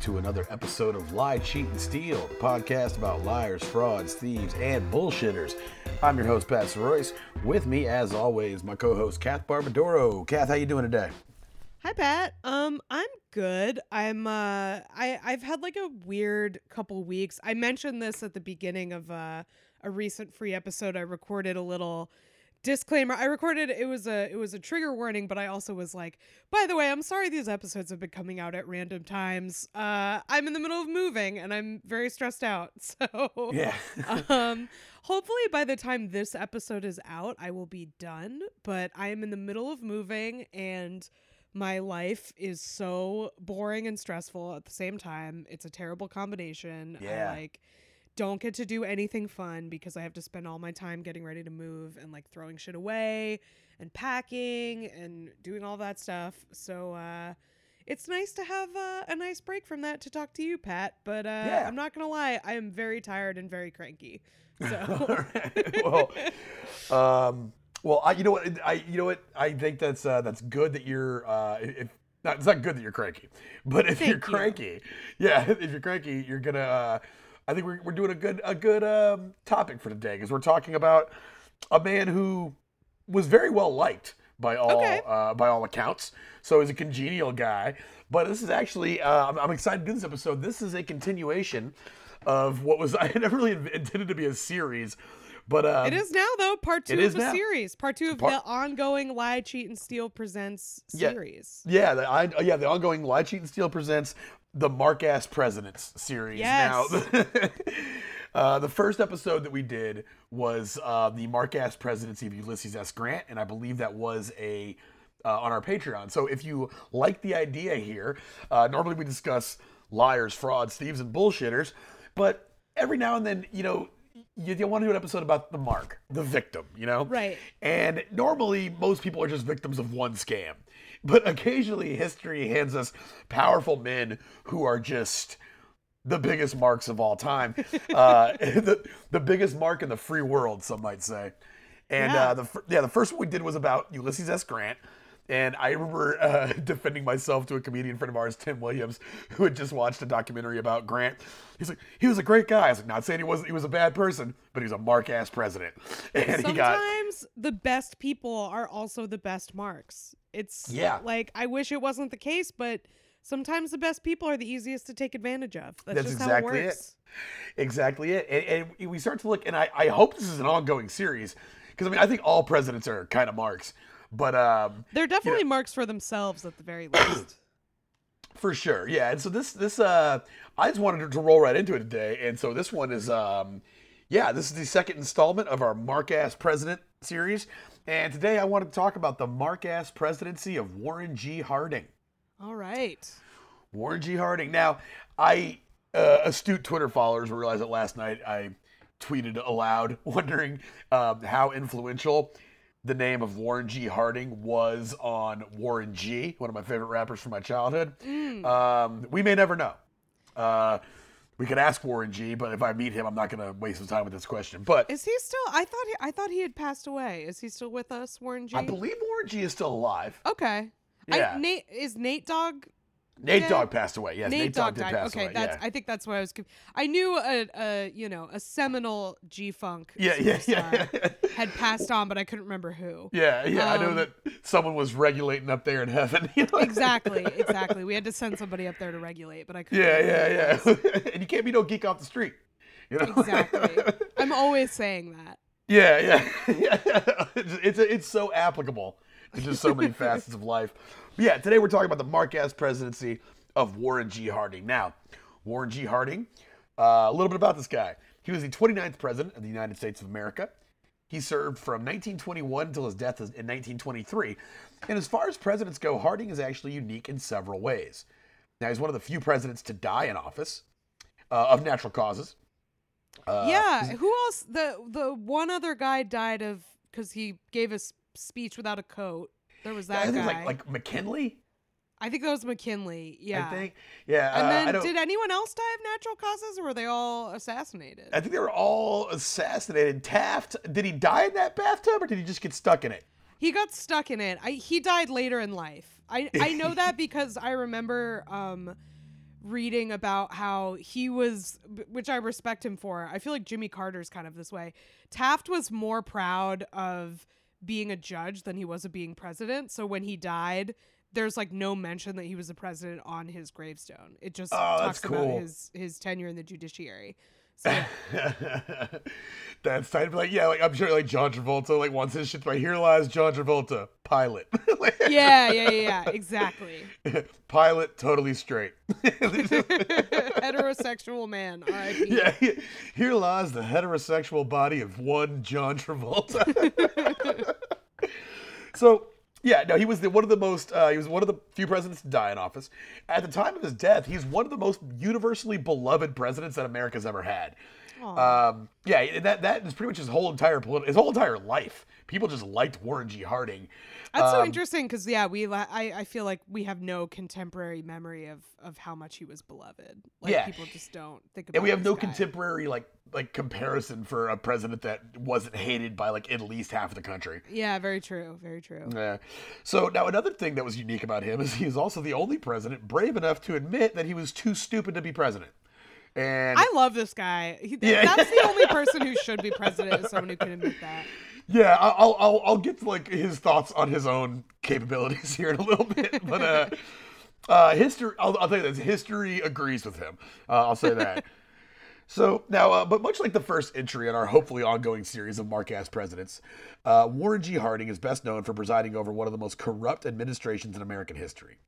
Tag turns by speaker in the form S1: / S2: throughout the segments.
S1: to another episode of Lie, Cheat, and Steal, the podcast about liars, frauds, thieves, and bullshitters. I'm your host, Pat Royce. With me, as always, my co-host, Kath Barbadoro. Kath, how you doing today?
S2: Hi Pat. Um I'm good. I'm uh I I've had like a weird couple weeks. I mentioned this at the beginning of uh, a recent free episode I recorded a little disclaimer i recorded it was a it was a trigger warning but i also was like by the way i'm sorry these episodes have been coming out at random times. Uh i'm in the middle of moving and i'm very stressed out. So
S1: yeah.
S2: um hopefully by the time this episode is out i will be done but i am in the middle of moving and my life is so boring and stressful at the same time. It's a terrible combination.
S1: Yeah.
S2: I, like don't get to do anything fun because I have to spend all my time getting ready to move and like throwing shit away and packing and doing all that stuff. So uh it's nice to have uh, a nice break from that to talk to you, Pat. But uh,
S1: Yeah.
S2: I'm not gonna lie, I am very tired and very cranky. So
S1: well, um, well, I, you know what? I, you know what? I think that's uh, that's good that you're. Uh, if not, it's not good that you're cranky, but if
S2: Thank
S1: you're
S2: you.
S1: cranky, yeah, if you're cranky, you're gonna. I think we're, we're doing a good a good um, topic for today because we're talking about a man who was very well liked by all
S2: Okay.
S1: uh, by all accounts. So he's a congenial guy. But this is actually uh, I'm, I'm excited to do this episode. This is a continuation of what was I had never really intended to be a series, but um,
S2: it is now though part two
S1: it
S2: of a
S1: now.
S2: series, part two of
S1: Part-
S2: the ongoing Lie, Cheat, and Steal presents
S1: Yeah.
S2: series.
S1: Yeah, the, I, yeah, the ongoing Lie, Cheat, and Steal presents the Mark Ass Presidents series.
S2: Yes.
S1: Now, uh, the first episode that we did was uh, the Mark Ass Presidency of Ulysses S. Grant, and I believe that was a uh, on our Patreon. So if you like the idea here, uh, normally we discuss liars, frauds, thieves, and bullshitters, but every now and then, you know. You, you want to do an episode about the mark, the victim, you know?
S2: Right.
S1: And normally, most people are just victims of one scam. But occasionally, history hands us powerful men who are just the biggest marks of all time. uh, the, the biggest mark in the free world, some might say. And
S2: Yeah.
S1: uh, the yeah, the first one we did was about Ulysses S. Grant. And I remember uh, defending myself to a comedian friend of ours, Tim Williams, who had just watched a documentary about Grant. He's like, he was a great guy. I was like, not saying he wasn't. He was a bad person, but he was a mark ass president. And he got
S2: Sometimes the best people are also the best marks. It's
S1: Yeah.
S2: like I wish it wasn't the case, but sometimes the best people are the easiest to take advantage of. That's,
S1: That's
S2: just
S1: exactly
S2: how
S1: it.
S2: it works.
S1: Exactly it. And, and we start to look, and I, I hope this is an ongoing series because I mean I think all presidents are kind of marks, but um,
S2: They're definitely marks for themselves at the very least.
S1: for sure, yeah. And so this this uh, I just wanted to roll right into it today, and so this one is um, yeah, this is the second installment of our Mark Ass President series, and today I wanted to talk about the Mark Ass presidency of Warren G. Harding.
S2: All right.
S1: Warren G. Harding. Now, I uh, astute Twitter followers will realize that last night I tweeted aloud, wondering um, how influential the name of Warren G. Harding was on Warren G, one of my favorite rappers from my childhood.
S2: Mm.
S1: Um, we may never know. Uh, we could ask Warren G, but if I meet him, I'm not going to waste some time with this question. But
S2: Is he still? I thought he. I thought he had passed away. Is he still with us, Warren G?
S1: I believe Warren G is still alive.
S2: Okay.
S1: Yeah.
S2: I, Nate is Nate Dogg.
S1: Nate
S2: Yeah.
S1: Dogg passed away. Yes,
S2: Nate,
S1: Nate,
S2: Dogg
S1: did
S2: died.
S1: pass
S2: Okay,
S1: away.
S2: that's.
S1: yeah.
S2: I think that's what I was. conf- I knew a, a you know a seminal G Funk.
S1: yeah, yeah, yeah.
S2: had passed on, but I couldn't remember who.
S1: Yeah, yeah, I know
S2: Um,
S1: that someone was regulating up there in heaven. You know?
S2: Exactly, exactly. We had to send somebody up there to regulate, but I couldn't.
S1: Yeah,
S2: remember who it
S1: yeah, yeah. and you can't be no geek off the street. You know?
S2: Exactly. I'm always saying that.
S1: yeah, yeah, yeah. It's, it's so applicable to just so many facets of life. But yeah, today we're talking about the Mark Ass presidency of Warren G. Harding. Now, Warren G. Harding, uh, a little bit about this guy. He was the 29th president of the United States of America. He served from 1921 until his death in 1923. And as far as presidents go, Harding is actually unique in several ways. Now, he's one of the few presidents to die in office uh, of natural causes. Uh,
S2: yeah. Who else? The the one other guy died of because he gave a speech without a coat. There was that.
S1: I think it
S2: guy.
S1: was like, like McKinley,
S2: I think that was McKinley. Yeah.
S1: I think. Yeah.
S2: And
S1: uh,
S2: then, did anyone else die of natural causes, or were they all assassinated?
S1: I think they were all assassinated. Taft, did he die in that bathtub or did he just get stuck in it?
S2: He got stuck in it. I, he died later in life. I, I know that because I remember um, reading about how he was, which I respect him for. I feel like Jimmy Carter's kind of this way. Taft was more proud of being a judge than he was of being president. So when he died, there's like no mention that he was a president on his gravestone. It just
S1: Oh,
S2: talks
S1: cool.
S2: about his his tenure in the judiciary. So
S1: That's tight. Like, yeah, like I'm sure like John Travolta like wants his shit. Right here lies John Travolta, pilot.
S2: yeah, yeah, yeah, yeah, exactly.
S1: pilot, totally straight.
S2: Heterosexual man. R.I.P.
S1: yeah, here lies the heterosexual body of one John Travolta. so yeah, no, he was the, one of the most. Uh, he was one of the few presidents to die in office. At the time of his death, he's one of the most universally beloved presidents that America's ever had. Um, yeah, that that is pretty much his whole entire politi- his whole entire life. People just liked Warren G. Harding.
S2: That's so
S1: Um,
S2: interesting because yeah, we I, I feel like we have no contemporary memory of of how much he was beloved. Like
S1: Yeah.
S2: people just don't think about.
S1: And we have no
S2: guy.
S1: contemporary like like comparison for a president that wasn't hated by like at least half of the country.
S2: Yeah, very true. Very true.
S1: Yeah. So now another thing that was unique about him is he was also the only president brave enough to admit that he was too stupid to be president. And
S2: I love this guy. He,
S1: Yeah.
S2: That's the only person who should be president. Is someone who can admit that.
S1: yeah, I'll I'll I'll get to like his thoughts on his own capabilities here in a little bit, but uh, uh, history. I'll, I'll tell you this: history agrees with him. Uh, I'll say that. So now, uh, but much like the first entry in our hopefully ongoing series of Mark Ass presidents, uh, Warren G. Harding is best known for presiding over one of the most corrupt administrations in American history.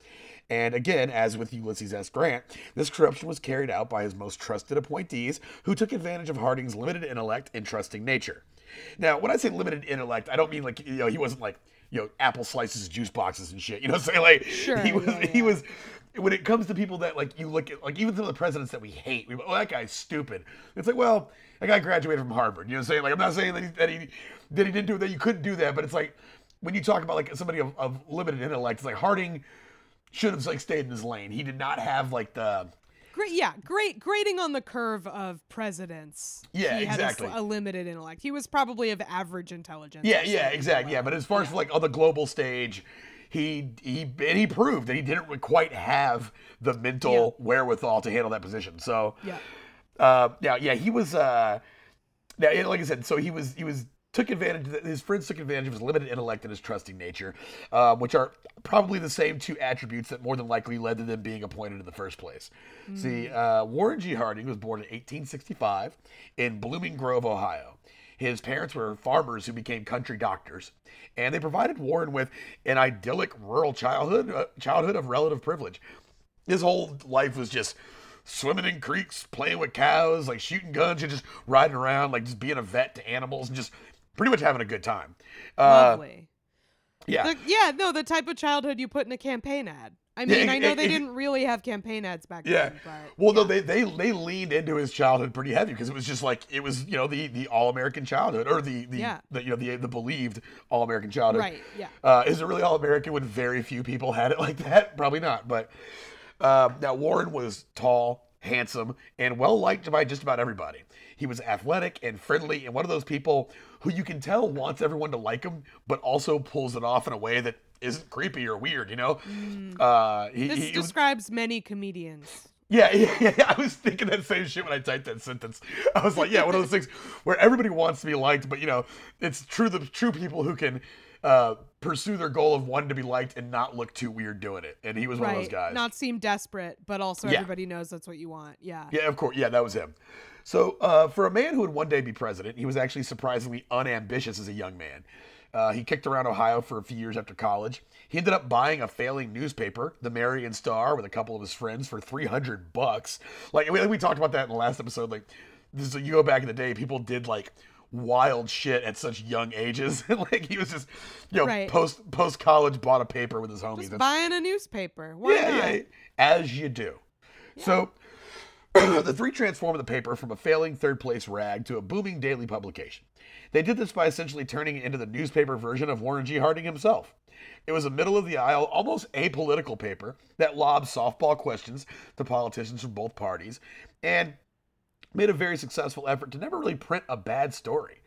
S1: And again, as with Ulysses S. Grant, this corruption was carried out by his most trusted appointees who took advantage of Harding's limited intellect and trusting nature. Now, when I say limited intellect, I don't mean like, you know, he wasn't like, you know, apple slices, juice boxes and shit. You know what I'm saying? Like,
S2: Sure,
S1: he was,
S2: yeah,
S1: he was, when it comes to people that like you look at, like even some of the presidents that we hate, we go, oh, that guy's stupid. It's like, well, that guy graduated from Harvard. You know what I'm saying? Like, I'm not saying that he, that he, that he didn't do that, you couldn't do that, but it's like, when you talk about like somebody of, of limited intellect, it's like Harding should have like stayed in his lane. He did not have like the
S2: Great, yeah, great grading on the curve of presidents.
S1: Yeah,
S2: he had a
S1: exactly.
S2: a, limited intellect. He was probably of average intelligence.
S1: yeah yeah exactly yeah. But as far as like on the global stage, he he and he proved that he didn't quite have the mental wherewithal to handle that position. So
S2: Yeah.
S1: uh, yeah yeah he was uh, yeah yeah, like I said, so he was he was took advantage of, his friends took advantage of his limited intellect and his trusting nature, um, which are probably the same two attributes that more than likely led to them being appointed in the first place. See, uh, Warren G. Harding was born in 1865 in Blooming Grove, Ohio. His parents were farmers who became country doctors, and they provided Warren with an idyllic rural childhood, uh, childhood of relative privilege. His whole life was just swimming in creeks, playing with cows, like shooting guns, and just riding around, like just being a vet to animals, and just pretty much having a good time. Uh,
S2: Lovely.
S1: yeah,
S2: The- yeah, no, the type of childhood you put in a campaign ad. I mean,
S1: Yeah,
S2: I know
S1: it-
S2: they
S1: it-
S2: didn't really have campaign ads back
S1: Yeah.
S2: then, but
S1: Well, no, they, they they leaned into his childhood pretty heavy because it was just like it was you know the the all American childhood or the the,
S2: Yeah.
S1: the you know the the believed all American childhood.
S2: Right, yeah.
S1: Uh, is it really all American when very few people had it like that? Probably not. But uh, now Warren was tall, handsome, and well liked by just about everybody. He was athletic and friendly, and one of those people who you can tell wants everyone to like him, but also pulls it off in a way that isn't creepy or weird. You know, uh, he,
S2: Mm. This
S1: he- was-
S2: describes many comedians.
S1: yeah, yeah, yeah. I was thinking that same shit when I typed that sentence. I was like, yeah, one of those things where everybody wants to be liked, but you know, it's true the true people who can uh, pursue their goal of wanting to be liked and not look too weird doing it. And he was one of those
S2: Right.
S1: guys.
S2: Not seem desperate, but also
S1: Yeah.
S2: everybody knows that's what you want. Yeah.
S1: Yeah, of course. Yeah, that was him. So, uh, for a man who would one day be president, he was actually surprisingly unambitious as a young man. Uh, he kicked around Ohio for a few years after college. He ended up buying a failing newspaper, the Marion Star, with a couple of his friends for three hundred bucks. Like we, we talked about that in the last episode. Like, this is, you go back in the day, people did like wild shit at such young ages. like he was just, you know,
S2: Right.
S1: post post college bought a paper with his homies.
S2: Just buying a newspaper. Why
S1: yeah,
S2: not?
S1: yeah, as you do. So the three transformed the paper from a failing third place rag to a booming daily publication. They did this by essentially turning it into the newspaper version of Warren G. Harding himself. It was a middle of the aisle, almost apolitical paper that lobbed softball questions to politicians from both parties and made a very successful effort to never really print a bad story.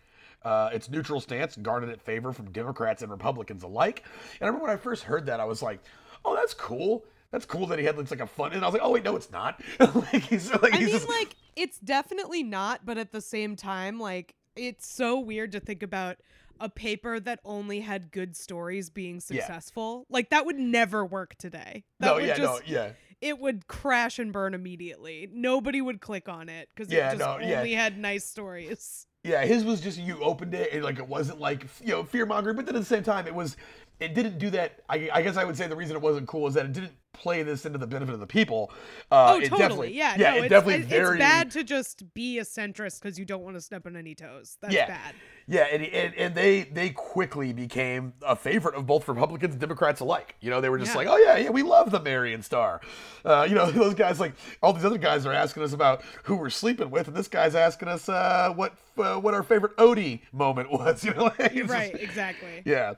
S1: Uh, its neutral stance garnered it favor from Democrats and Republicans alike. And I remember when I first heard that, I was like, oh, that's cool. that's cool that he had like a fun. And I was like, oh wait, no, it's not. like he's like
S2: I
S1: he's
S2: mean,
S1: just
S2: like it's definitely not, but at the same time, like it's so weird to think about a paper that only had good stories being successful. Like that would never work today. That
S1: no,
S2: would
S1: yeah,
S2: just
S1: no, yeah.
S2: it would crash and burn immediately. Nobody would click on it because
S1: Yeah,
S2: it just
S1: no, yeah.
S2: only had nice stories.
S1: Yeah, his was just you opened it and like it wasn't like you know fear mongering, but then at the same time it was it didn't do that. I, I guess I would say the reason it wasn't cool is that it didn't play this into the benefit of the people. Uh,
S2: oh,
S1: it
S2: totally. Yeah,
S1: yeah,
S2: no,
S1: it
S2: it's,
S1: definitely
S2: it's
S1: very
S2: bad to just be a centrist because you don't want to step on any toes. That's
S1: Yeah.
S2: bad.
S1: Yeah, and, and and they they quickly became a favorite of both Republicans and Democrats alike. You know, they were just
S2: Yeah.
S1: like, oh yeah, yeah, we love the Marion Star. Uh, you know, those guys like all these other guys are asking us about who we're sleeping with, and this guy's asking us uh, what uh, what our favorite Odie moment was. You know, It's just-
S2: Right, exactly.
S1: yeah.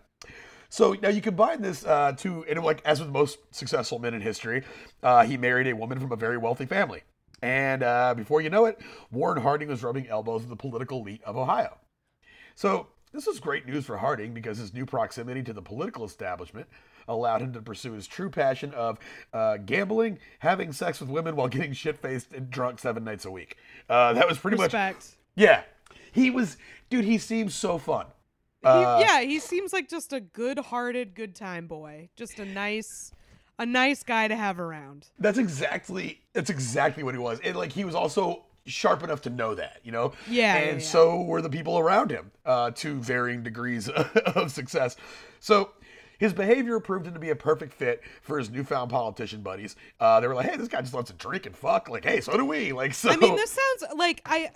S1: So now you combine this uh, to, and like as with most successful men in history, uh, he married a woman from a very wealthy family. And uh, before you know it, Warren Harding was rubbing elbows with the political elite of Ohio. So this was great news for Harding because his new proximity to the political establishment allowed him to pursue his true passion of uh, gambling, having sex with women while getting shit faced and drunk seven nights a week. Uh, that was pretty much,
S2: Respect.
S1: yeah. He was, dude. He seems so fun.
S2: He-
S1: Uh,
S2: yeah, he seems like just a good-hearted, good time boy. Just a nice, a nice guy to have around.
S1: That's exactly that's exactly what he was. And like he was also sharp enough to know that, you know?
S2: Yeah,
S1: And
S2: yeah, yeah.
S1: so were the people around him, uh, to varying degrees of success. So his behavior proved him to be a perfect fit for his newfound politician buddies. Uh, they were like, "Hey, this guy just loves to drink and fuck." Like, "Hey, so do we." Like, so
S2: I mean, this sounds like I.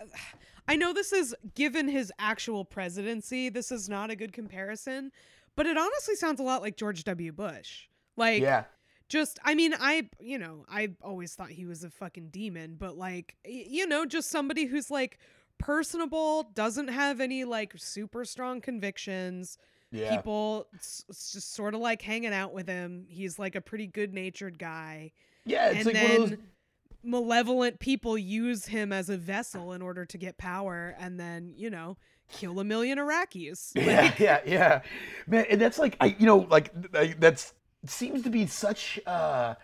S2: I know this is given his actual presidency. This is not a good comparison, but it honestly sounds a lot like George W. Bush. Like,
S1: yeah,
S2: just I mean, I you know I always thought he was a fucking demon, but like you know, just somebody who's like personable, doesn't have any like super strong convictions.
S1: yeah,
S2: People s- s- just sort of like hanging out with him. He's like a pretty good natured guy.
S1: yeah. It's
S2: and
S1: like one of those.
S2: Malevolent people use him as a vessel in order to get power and then, you know, kill a million Iraqis.
S1: Yeah, yeah, yeah, man. And that's like I, you know, like th- that's seems to be such uh,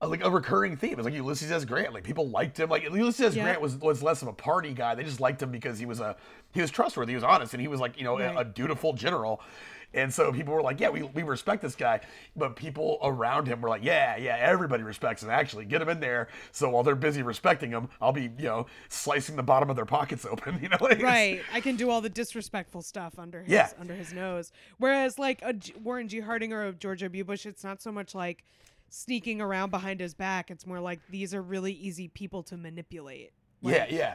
S1: a, like a recurring theme. It's like Ulysses S. Grant. Like people liked him. Like Ulysses S.
S2: Yeah.
S1: Grant was was less of a party guy. They just liked him because he was a he was trustworthy. He was honest, and he was like you know a, a dutiful general. And so people were like, yeah, we, we respect this guy. But people around him were like, yeah, yeah, everybody respects him. Actually, get him in there. So while they're busy respecting him, I'll be, you know, slicing the bottom of their pockets open. You know, Like,
S2: right. I can do all the disrespectful stuff under his
S1: Yeah.
S2: under his nose. Whereas like a G- Warren G. Harding or a George W. Bush, it's not so much like sneaking around behind his back. It's more like these are really easy people to manipulate.
S1: Yeah, yeah.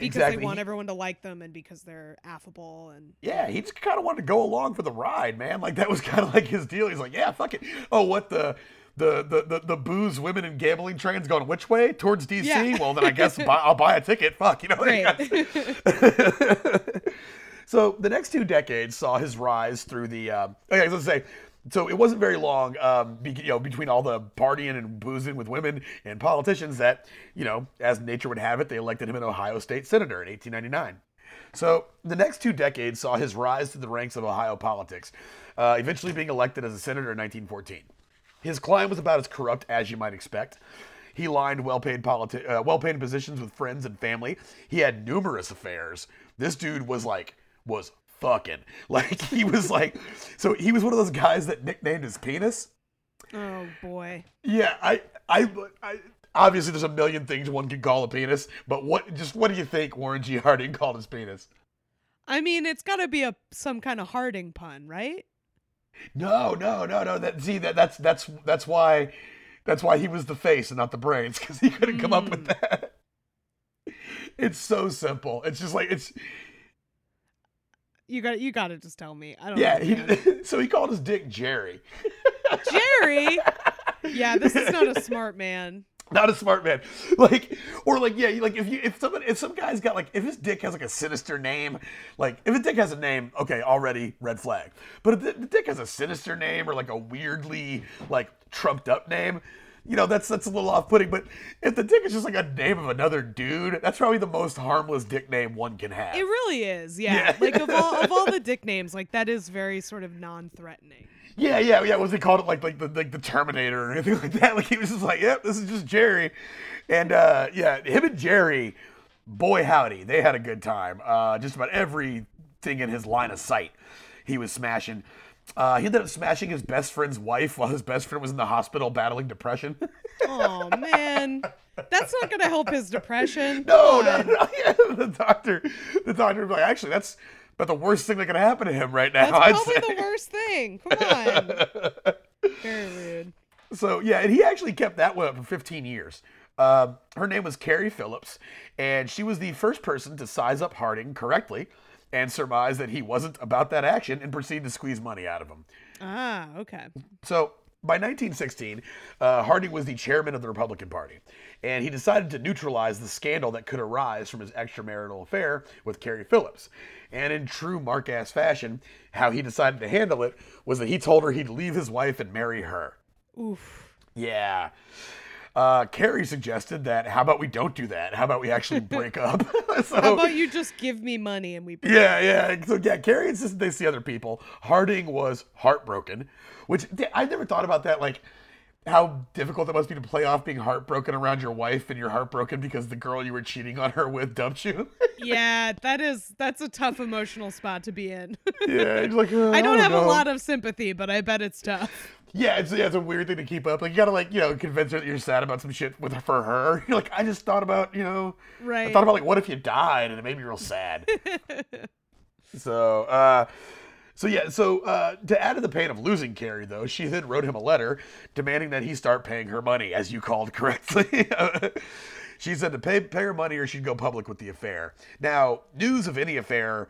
S2: Because
S1: exactly.
S2: they want
S1: He-
S2: everyone to like them and because they're affable and
S1: Yeah, he just kind of wanted to go along for the ride, man. Like that was kind of like his deal. He's like, yeah, fuck it. Oh, what the the the the, the booze, women, and gambling train's going which way? Towards DC.
S2: Yeah.
S1: Well, then I guess buy, I'll buy a ticket. Fuck, you know.
S2: Right.
S1: so the next two decades saw his rise through the. Um, okay, let's say. So it wasn't very long, um, be, you know, between all the partying and boozing with women and politicians that, you know, as nature would have it, they elected him an Ohio State senator in 1899. So the next two decades saw his rise to the ranks of Ohio politics, uh, eventually being elected as a senator in 1914. His climb was about as corrupt as you might expect. He lined well-paid politi- uh, well-paid positions with friends and family. He had numerous affairs. This dude was like was fucking like he was like so he was one of those guys that nicknamed his penis.
S2: oh boy.
S1: Yeah, I I, I obviously there's a million things one could call a penis, but what just what do you think Warren G. Harding called his penis?
S2: I mean, it's got to be a some kind of Harding pun, right?
S1: No, no, no, no. That see that that's that's that's why that's why he was the face and not the brains because he couldn't come up with hmm. that. It's so simple. It's just like it's
S2: You got you got to just tell me. I don't.
S1: yeah. He, so he called his dick Jerry.
S2: Jerry. Yeah, this is not a smart man.
S1: Not a smart man, like or like yeah, like if you if someone if some guy's got like if his dick has like a sinister name, like if his dick has a name, okay, already red flag. But if the, the dick has a sinister name or like a weirdly like trumped up name, you know that's that's a little off putting. But if the dick is just like a name of another dude, that's probably the most harmless dick name one can have.
S2: It really is. Yeah.
S1: Yeah.
S2: Like of all of all the dick names, like that is very sort of non-threatening.
S1: Yeah, yeah, yeah. Was he called it like like the like the Terminator or anything like that? Like he was just like, yep, this is just Jerry, and uh, yeah, him and Jerry, boy howdy, they had a good time. Uh, just about everything in his line of sight, he was smashing. Uh, he ended up smashing his best friend's wife while his best friend was in the hospital battling depression.
S2: Oh man, that's not gonna help his depression.
S1: no, no, no. Yeah, the doctor, the doctor was like, actually, that's about the worst thing that can happen to him right now.
S2: That's probably
S1: say."
S2: the worst thing. Come on. Very rude.
S1: So yeah, and he actually kept that one up for 15 years. Um, her name was Carrie Phillips, and she was the first person to size up Harding correctly and surmise that he wasn't about that action and proceed to squeeze money out of him.
S2: Ah, okay.
S1: So by 1916, uh, Harding was the chairman of the Republican Party, and he decided to neutralize the scandal that could arise from his extramarital affair with Carrie Phillips. And in true Mark ass fashion, how he decided to handle it was that he told her he'd leave his wife and marry her.
S2: Oof.
S1: Yeah. Uh, Carrie suggested that how about we don't do that? How about we actually break up? so,
S2: How about you just give me money and we?
S1: yeah, yeah. So yeah, Carrie insisted they see other people. Harding was heartbroken, which I never thought about that. Like how difficult it must be to play off being heartbroken around your wife and you're heartbroken because the girl you were cheating on her with dumped you.
S2: Yeah, that is that's a tough emotional spot to be in.
S1: yeah, like
S2: I don't have
S1: know.
S2: a lot of sympathy, but I bet it's tough.
S1: Yeah, it's, yeah, it's a weird thing to keep up. Like you gotta like you know convince her that you're sad about some shit with for her. You're like, I just thought about you know,
S2: right?
S1: I thought about like what if you died and it made me real sad. so, uh, so yeah, so uh, to add to the pain of losing Carrie, though, she then wrote him a letter demanding that he start paying her money, as you called correctly. she said to pay pay her money or she'd go public with the affair. Now, news of any affair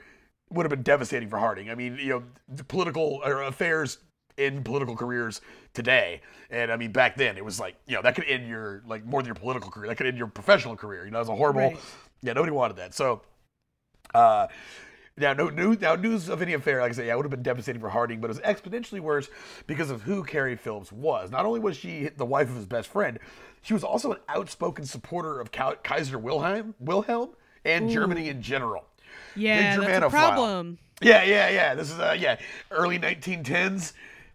S1: would have been devastating for Harding. I mean, you know, political affairs in political careers today, and I mean back then it was like you know that could end your like more than your political career, that could end your professional career. You know, it was a horrible.
S2: Right.
S1: Yeah, nobody wanted that. So, uh, now no news. Now news of any affair, like I said, yeah, it would have been devastating for Harding, but it was exponentially worse because of who Carrie Phillips was. Not only was she the wife of his best friend, she was also an outspoken supporter of Kaiser Wilhelm, Wilhelm, and Germany in general.
S2: Yeah,
S1: Big
S2: that's a problem.
S1: Yeah, yeah, yeah. This is uh, yeah, early 1910s.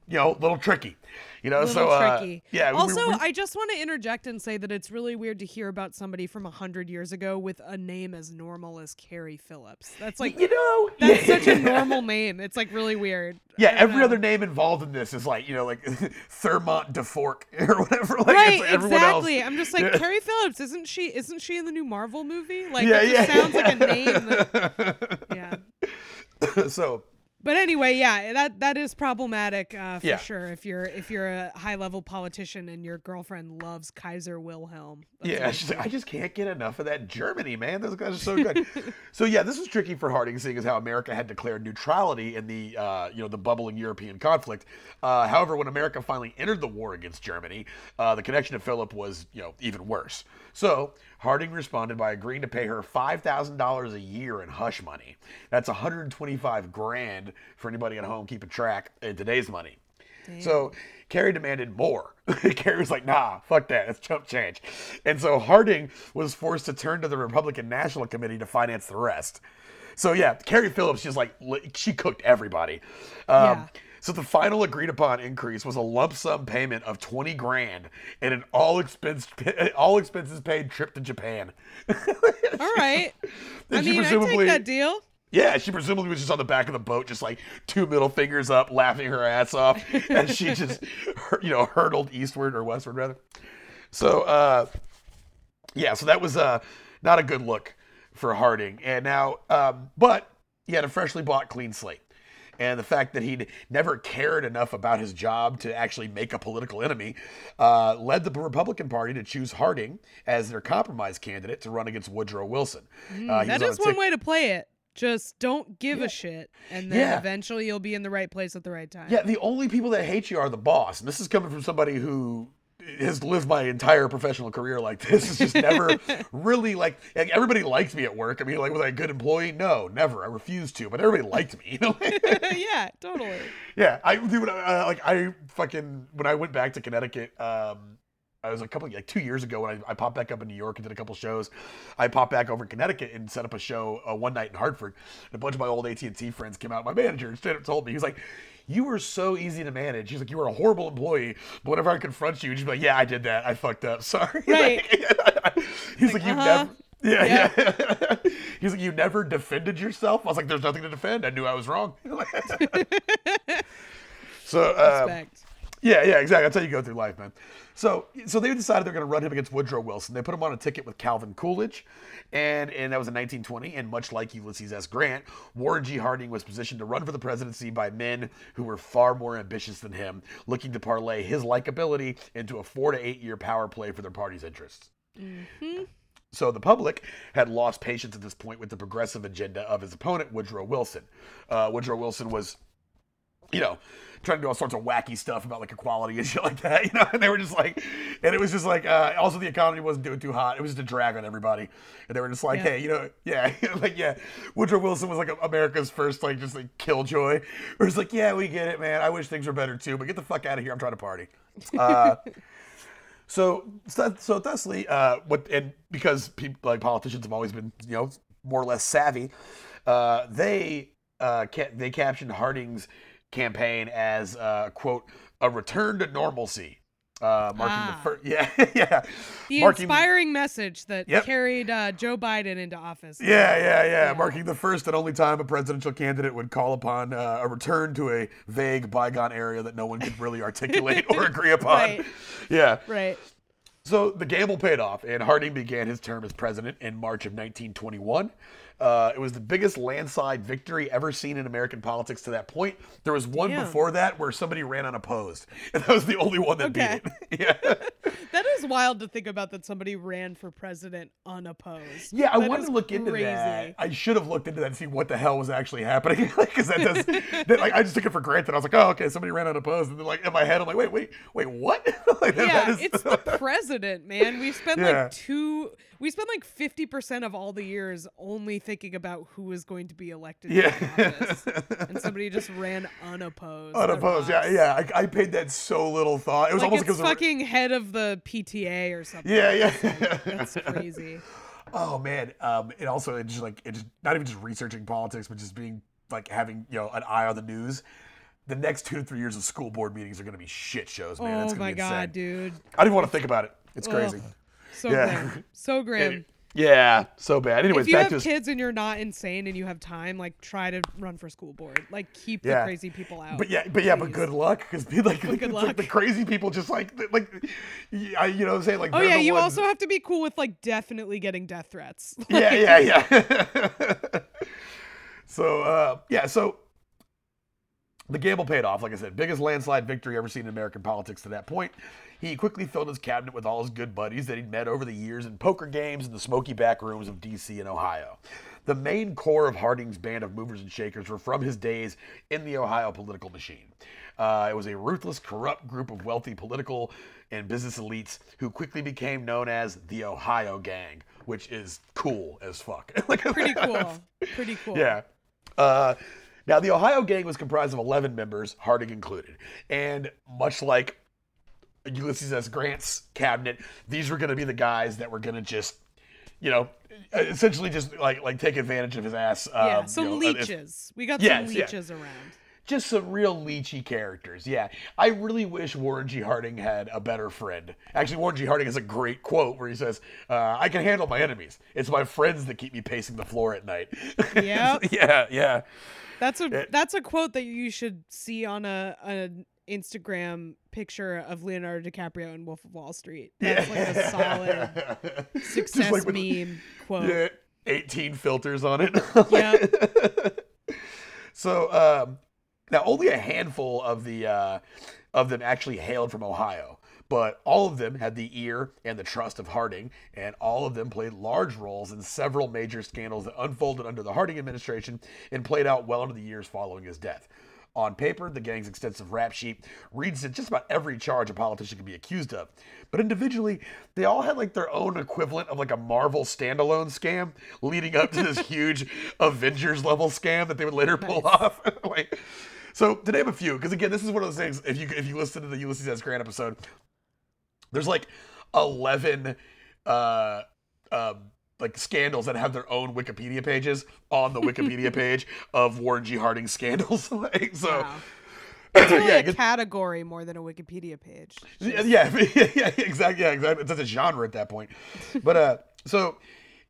S1: You know, a little tricky. You know, so uh, yeah.
S2: Also,
S1: we-
S2: I just want to interject and say that it's really weird to hear about somebody from hundred years ago with a name as normal as Carrie Phillips. That's like
S1: you know,
S2: that's
S1: yeah.
S2: such a normal name. It's like really weird.
S1: Yeah, every
S2: know.
S1: other name involved in this is like you know, like Thermont DeFork or whatever. Like
S2: Right, exactly.
S1: else.
S2: I'm just like
S1: Yeah.
S2: Carrie Phillips. Isn't she? Isn't she in the new Marvel movie? Like
S1: yeah,
S2: it
S1: yeah.
S2: sounds like a name. That, yeah.
S1: so
S2: But anyway, yeah, that that is problematic uh, for
S1: Yeah.
S2: sure. If you're if you're a high level politician and your girlfriend loves Kaiser Wilhelm.
S1: Yeah, she's like, I just can't get enough of that Germany, man. Those guys are so good. so yeah, this was tricky for Harding, seeing as how America had declared neutrality in the uh, you know the bubbling European conflict. Uh, however, when America finally entered the war against Germany, uh, the connection to Philip was you know even worse. So Harding responded by agreeing to pay her five thousand dollars a year in hush money. That's one hundred twenty-five grand for anybody at home keeping track in today's money. So Carrie demanded more. Carrie was like, nah, fuck that. That's chump change. And so Harding was forced to turn to the Republican National Committee to finance the rest. So yeah, Carrie Phillips she's like she cooked everybody. Um,
S2: Yeah.
S1: So the final agreed upon increase was a lump sum payment of twenty grand and an all expense all expenses paid trip to Japan.
S2: All right. I mean, I take that deal.
S1: Yeah, she presumably was just on the back of the boat, just like two middle fingers up, laughing her ass off, and she just, you know, hurtled eastward or westward rather. So, uh, yeah, so that was uh, not a good look for Harding. And now, um, but he had a freshly bought clean slate. And the fact that he'd never cared enough about his job to actually make a political enemy uh, led the Republican Party to choose Harding as their compromise candidate to run against Woodrow Wilson. Uh,
S2: Mm, that is
S1: a
S2: one
S1: tick-
S2: way to play it. Just don't give
S1: Yeah.
S2: a shit, and then
S1: Yeah.
S2: eventually you'll be in the right place at the right time.
S1: Yeah, the only people that hate you are the boss. And this is coming from somebody who has lived my entire professional career like this. It's just never really like, like everybody liked me at work. I mean, like was I a good employee? No, never. I refused to, but everybody liked me. You know?
S2: yeah, totally.
S1: yeah, I do. Uh, like I fucking when I went back to Connecticut, um, I was a couple like two years ago when I, I popped back up in New York and did a couple shows. I popped back over in Connecticut and set up a show uh, one night in Hartford. And a bunch of my old AT and T friends came out. My manager straight up told me he's like, "You were so easy to manage." He's like, "You were a horrible employee, but whenever I confront you, you'd just be like, yeah, I did that. I fucked up. Sorry."
S2: Right.
S1: he's
S2: Like,
S1: like, "You
S2: uh-huh.
S1: never." Yeah, yeah. He's like, you never defended yourself. I was like, there's nothing to defend. I knew I was wrong. so, um. Yeah, yeah, exactly. That's how you go through life, man. So, so they decided they're going to run him against Woodrow Wilson. They put him on a ticket with Calvin Coolidge, and and that was in 1920. And much like Ulysses S. Grant, Warren G. Harding was positioned to run for the presidency by men who were far more ambitious than him, looking to parlay his likability into a four to eight year power play for their party's interests. So the public had lost patience at this point with the progressive agenda of his opponent, Woodrow Wilson. Uh, Woodrow Wilson was, you know, trying to do all sorts of wacky stuff about like equality and shit like that, you know, and they were just like, and it was just like, uh, also the economy wasn't doing too hot. It was just a drag on everybody. And they were just like,
S2: Yeah.
S1: hey, you know, yeah, like, yeah, Woodrow Wilson was like America's first, like, just like killjoy. Where it's like, yeah, we get it, man. I wish things were better too, but get the fuck out of here. I'm trying to party. Uh, so, so Thessaly, uh, what and because people like politicians have always been, you know, more or less savvy, uh, they uh, ca- they captioned Harding's campaign as uh, quote a return to normalcy, uh, marking
S2: Ah.
S1: the first, yeah, yeah,
S2: The
S1: marking
S2: inspiring message that
S1: Yep.
S2: carried uh, Joe Biden into office.
S1: Yeah, yeah, yeah,
S2: Yeah.
S1: Marking the first and only time a presidential candidate would call upon uh, a return to a vague bygone area that no one could really articulate or agree upon.
S2: Right.
S1: Yeah.
S2: Right.
S1: So the gamble paid off, and Harding began his term as president in March of 1921. Uh, it was the biggest landslide victory ever seen in American politics to that point. There was one
S2: Damn.
S1: before that where somebody ran unopposed, and that was the only one that
S2: Okay.
S1: beat it. yeah.
S2: That is wild to think about that somebody ran for president unopposed.
S1: Yeah, I
S2: That
S1: wanted to look into that. I should have looked into that and see what the hell was actually happening. Because that does, that, like, I just took it for granted. I was like, oh, okay, somebody ran unopposed, and then, like, in my head, I'm like, wait, wait, wait, what? like,
S2: Yeah,
S1: that is-
S2: it's the president, man. we spent
S1: Yeah.
S2: like two, we spend like 50% of all the years only thinking about who is going to be elected to
S1: yeah.
S2: office. And somebody just ran unopposed.
S1: Unopposed. Yeah, yeah. I, I paid that so little thought. It was
S2: Like
S1: almost
S2: it's
S1: because
S2: fucking head of the PTA or something.
S1: Yeah, yeah.
S2: That's crazy.
S1: Oh man, um, it also it just like it just not even just researching politics, but just being like having you know an eye on the news. The next two to three years of school board meetings are going to be shit shows, man. It's
S2: oh
S1: gonna
S2: my
S1: be insane.
S2: god, dude.
S1: I didn't want to think about it. It's
S2: Ugh.
S1: crazy.
S2: So
S1: Yeah.
S2: grim. So grim.
S1: Yeah, so bad. Anyways,
S2: if you have
S1: to
S2: kids and you're not insane and you have time, like try to run for school board. Like keep
S1: Yeah.
S2: the crazy people out.
S1: But yeah, but yeah, but good luck because like,
S2: good
S1: it's like the crazy people just like like I, you know what I'm saying like
S2: Oh yeah, you
S1: ones-
S2: also have to be cool with like definitely getting death threats.
S1: yeah yeah yeah. so uh, yeah, so the gamble paid off. Like I said, biggest landslide victory ever seen in American politics to that point. He quickly filled his cabinet with all his good buddies that he'd met over the years in poker games in the smoky back rooms of D.C. and Ohio. The main core of Harding's band of movers and shakers were from his days in the Ohio political machine. Uh, it was a ruthless, corrupt group of wealthy political and business elites who quickly became known as the Ohio Gang, which is cool as fuck. Like-
S2: Pretty cool. Pretty cool.
S1: yeah. Uh, now, the Ohio gang was comprised of 11 members, Harding included. And much like Ulysses S. Grant's cabinet, these were going to be the guys that were going to just, you know, essentially just like like take advantage of his ass. Um,
S2: Yeah,
S1: you
S2: some
S1: know, if-
S2: leeches. we got
S1: Yes,
S2: some
S1: yeah.
S2: leeches around.
S1: Just some real leechy characters. Yeah, I really wish Warren G. Harding had a better friend. Actually, Warren G. Harding has a great quote where he says, uh, "I can handle my enemies. It's my friends that keep me pacing the floor at night."
S2: Yeah,
S1: yeah, yeah.
S2: That's a
S1: It-
S2: that's a quote that you should see on a an Instagram picture of Leonardo DiCaprio in Wolf of Wall Street. That's like a solid success
S1: like with-
S2: meme quote.
S1: Yeah, 18 filters on it.
S2: Yep.
S1: so um, now only a handful of the uh, of them actually hailed from Ohio, but all of them had the ear and the trust of Harding, and all of them played large roles in several major scandals that unfolded under the Harding administration and played out well into the years following his death. On paper, the gang's extensive rap sheet reads to just about every charge a politician can be accused of. But individually, they all had like their own equivalent of like a Marvel standalone scam leading up to this huge Avengers level scam that they would later pull
S2: Nice.
S1: off. like, so to name a few, because again, this is one of those things. If you if you listen to the Ulysses S. Grant episode, there's like eleven uh, um, like scandals that have their own Wikipedia pages on the Wikipedia page of Warren G. Harding scandals. like, so.
S2: Wow. It's really
S1: yeah,
S2: a category more than a Wikipedia page.
S1: yeah, yeah, yeah, exactly, yeah, exactly. It's a genre at that point. But uh, so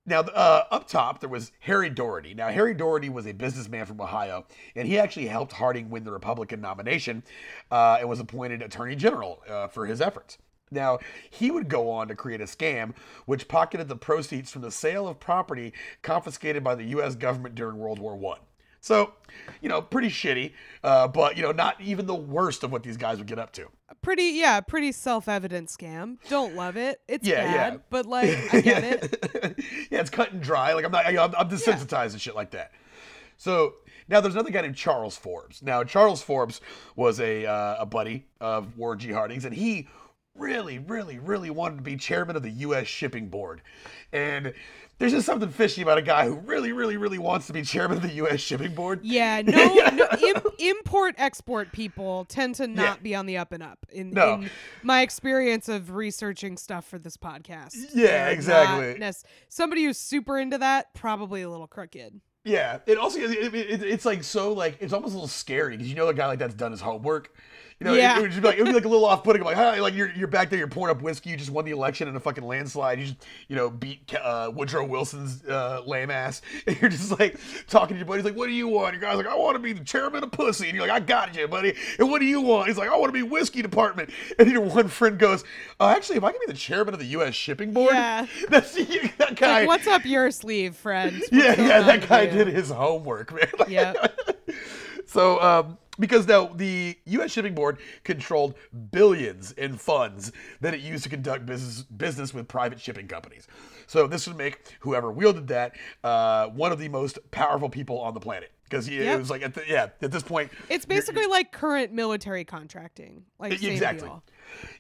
S1: now uh, up top there was Harry Daugherty. Now Harry Daugherty was a businessman from Ohio, and he actually helped Harding win the Republican nomination, uh, and was appointed Attorney General uh, for his efforts. Now, he would go on to create a scam which pocketed the proceeds from the sale of property confiscated by the U.S. government during World War One. So, you know, pretty shitty, uh, but, you know, not even the worst of what these guys would get up to.
S2: Pretty, yeah, pretty self-evident scam. Don't love it. It's
S1: Yeah,
S2: bad,
S1: yeah.
S2: but like I get it.
S1: yeah, it's cut and dry. Like I'm not, I'm, I'm desensitized and shit like that. So now there's another guy named Charles Forbes. Now Charles Forbes was a uh, a buddy of Warren G. Harding's, and he really, really, really wanted to be chairman of the U.S. Shipping Board. And there's just something fishy about a guy who really, really, really wants to be chairman of the U.S. Shipping Board.
S2: Yeah, no, no Im- import export people tend to not be on the up and up. In,
S1: No.
S2: in my experience of researching stuff for this podcast,
S1: Yeah, exactly.
S2: nec- somebody who's super into that probably a little crooked.
S1: Yeah, it also it, it, it's like so like it's almost a little scary because you know a guy like that's done his homework. You know, it-
S2: Yeah.
S1: it, would just be like it would be like a little off-putting. Like, hi, like you're you're back there, you're pouring up whiskey. You just won the election in a fucking landslide. You just you know beat uh, Woodrow Wilson's uh, lame ass, and you're just like talking to your buddy. He's like, "What do you want?" Your guy's like, "I want to be the chairman of pussy," and you're like, "I got you, buddy." And what do you want? He's like, "I want to be whiskey department." And your one friend goes, "Oh, actually, if I can be the chairman of the U.S. Shipping Board,
S2: Yeah.
S1: that's that guy."
S2: Like, what's up your sleeve, friend? What's
S1: yeah, yeah, that guy
S2: you?
S1: did his homework, man. Like-
S2: Yep.
S1: so, um, because now the U.S. Shipping Board controlled billions in funds that it used to conduct business business with private shipping companies. So this would make whoever wielded that uh, one of the most powerful people on the planet. Because it was like, at the, yeah, at this point,
S2: It's
S1: you're-
S2: basically like current military contracting. Like same
S1: exactly.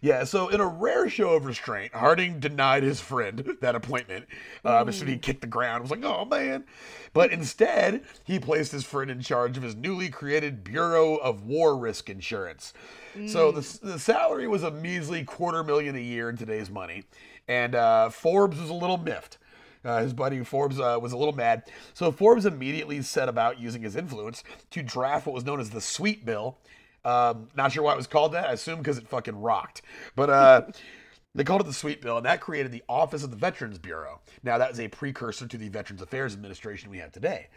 S1: Yeah, so in a rare show of restraint, Harding denied his friend that appointment. Um, as soon as he kicked the ground, was like, "Oh man!" But instead, he placed his friend in charge of his newly created Bureau of War Risk Insurance. So the, the salary was a measly quarter million a year in today's money, and uh, Forbes was a little miffed. Uh, his buddy Forbes uh, was a little mad. So Forbes immediately set about using his influence to draft what was known as the Sweet Bill. Um, not sure why it was called that. I assume because it fucking rocked. But uh, they called it the Sweet Bill, and that created the Office of the Veterans Bureau. Now, that was a precursor to the Veterans Affairs Administration we have today.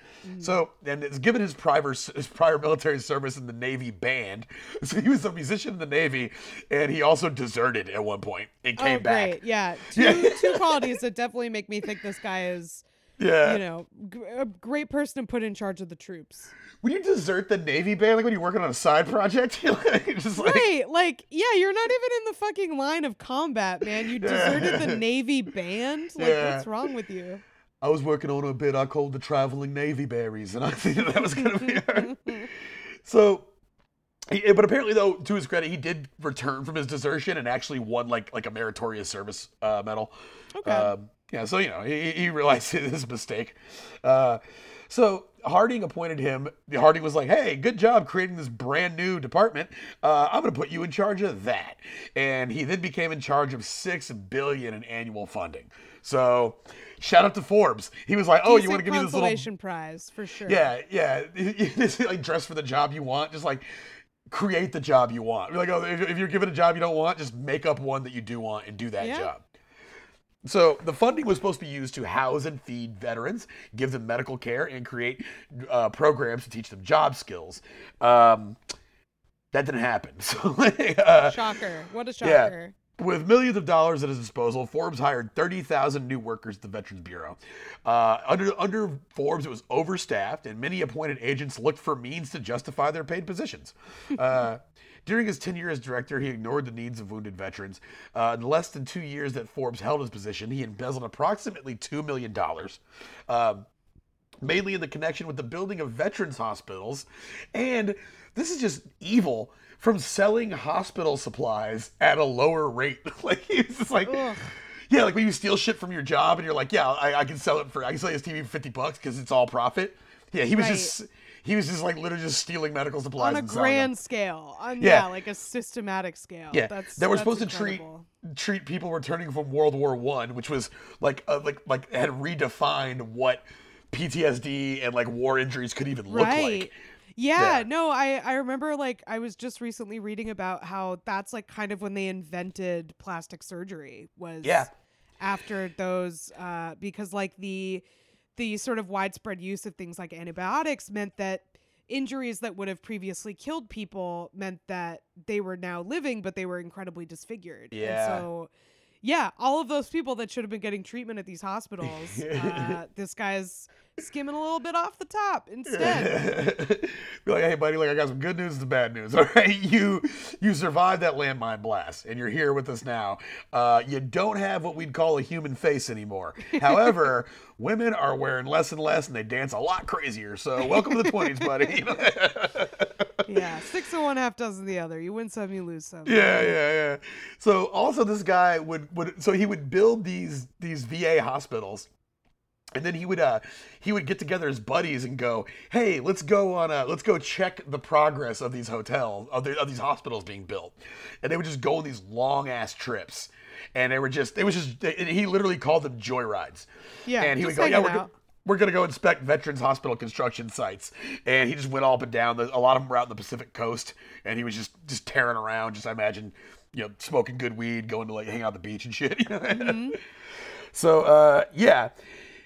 S1: So, and it's given his prior, his prior military service in the Navy band. So he was a musician in the Navy, and he also deserted at one point and came
S2: oh,
S1: back.
S2: great. Yeah. Two,
S1: Yeah.
S2: two qualities that definitely make me think this guy is,
S1: Yeah.
S2: you know, a great person to put in charge of the troops.
S1: When you desert the Navy band, like when you're working on a side project, you're like, just like,
S2: Right. Like, yeah, you're not even in the fucking line of combat, man. You deserted the Navy band? Like,
S1: Yeah.
S2: what's wrong with you?
S1: I was working on a bit I called the Traveling Navy Berries, and I think that was going to be her. So, he, but apparently, though, to his credit, he did return from his desertion and actually won like like a meritorious service uh, medal.
S2: Okay.
S1: Um, yeah, so you know he, he realized his mistake. Uh, so Harding appointed him. Harding was like, "Hey, good job creating this brand new department. Uh, I'm going to put you in charge of that." And he then became in charge of six billion in annual funding. So, shout out to Forbes. He was like, "Oh, you want to give me this little
S2: consolation prize for sure.
S1: yeah, yeah. This like dress for the job you want. Just like create the job you want. Like, oh, if, if you're given a job you don't want, just make up one that you do want and do that
S2: Yeah.
S1: job. So the funding was supposed to be used to house and feed veterans, give them medical care, and create uh, programs to teach them job skills. Um, that didn't happen. So, uh,
S2: Shocker. What a
S1: Yeah.
S2: shocker.
S1: with millions of dollars at his disposal, Forbes hired 30,000 new workers at the Veterans Bureau. Uh, under, under Forbes, it was overstaffed, and many appointed agents looked for means to justify their paid positions. Uh, during his tenure as director, he ignored the needs of wounded veterans. Uh, in less than two years that Forbes held his position, he embezzled approximately $2 million. Um, mainly in the connection with the building of veterans hospitals. And this is just evil from selling hospital supplies at a lower rate. like it's just like
S2: Ugh.
S1: yeah, like when you steal shit from your job and you're like, yeah, I, I can sell it for I can sell this TV for fifty bucks because it's all profit. Yeah, he was just He was just like literally just stealing medical supplies
S2: on a grand scale. On
S1: Yeah.
S2: yeah. like a systematic scale.
S1: Yeah,
S2: That's
S1: that were
S2: that's
S1: supposed to treat treat people returning from World War One, which was like uh, like like had redefined what PTSD and like war injuries could even look
S2: right.
S1: like.
S2: Yeah,
S1: Yeah.
S2: no, I I remember like I was just recently reading about how that's like kind of when they invented plastic surgery was
S1: Yeah.
S2: after those uh because like the the sort of widespread use of things like antibiotics meant that injuries that would have previously killed people meant that they were now living but they were incredibly disfigured. And
S1: Yeah.
S2: so yeah, all of those people that should have been getting treatment at these hospitals, uh, this guy's skimming a little bit off the top instead.
S1: Be like, hey, buddy, like I got some good news and some bad news. All right, you you survived that landmine blast, and you're here with us now. Uh, you don't have what we'd call a human face anymore. However, women are wearing less and less, and they dance a lot crazier. So, welcome to the twenties, buddy.
S2: yeah, six of one, half dozen the other. You win some, you lose some.
S1: Yeah, yeah, yeah. So also this guy would would so he would build these these VA hospitals. And then he would uh he would get together his buddies and go, "Hey, let's go on a let's go check the progress of these hotels of, the, of these hospitals being built." And they would just go on these long ass trips. And they were just it was just and he literally called them joyrides.
S2: Yeah,
S1: And he would go, "Yeah, we're go- we're gonna go inspect Veterans Hospital construction sites, and he just went all up and down. A lot of them were out in the Pacific Coast, and he was just just tearing around. Just I imagine, you know, smoking good weed, going to like hang out at the beach and shit. You know.
S2: Mm-hmm.
S1: so uh, yeah,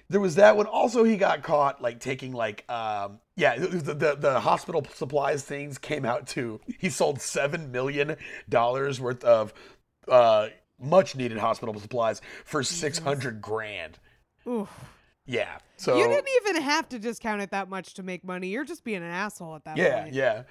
S1: there was that one. Also, he got caught like taking like um, yeah the, the the hospital supplies things came out too. He sold seven million dollars worth of uh, much needed hospital supplies for six hundred grand.
S2: Oof.
S1: Yeah. So
S2: you didn't even have to discount it that much to make money. You're just being an asshole at that
S1: Yeah,
S2: point.
S1: yeah.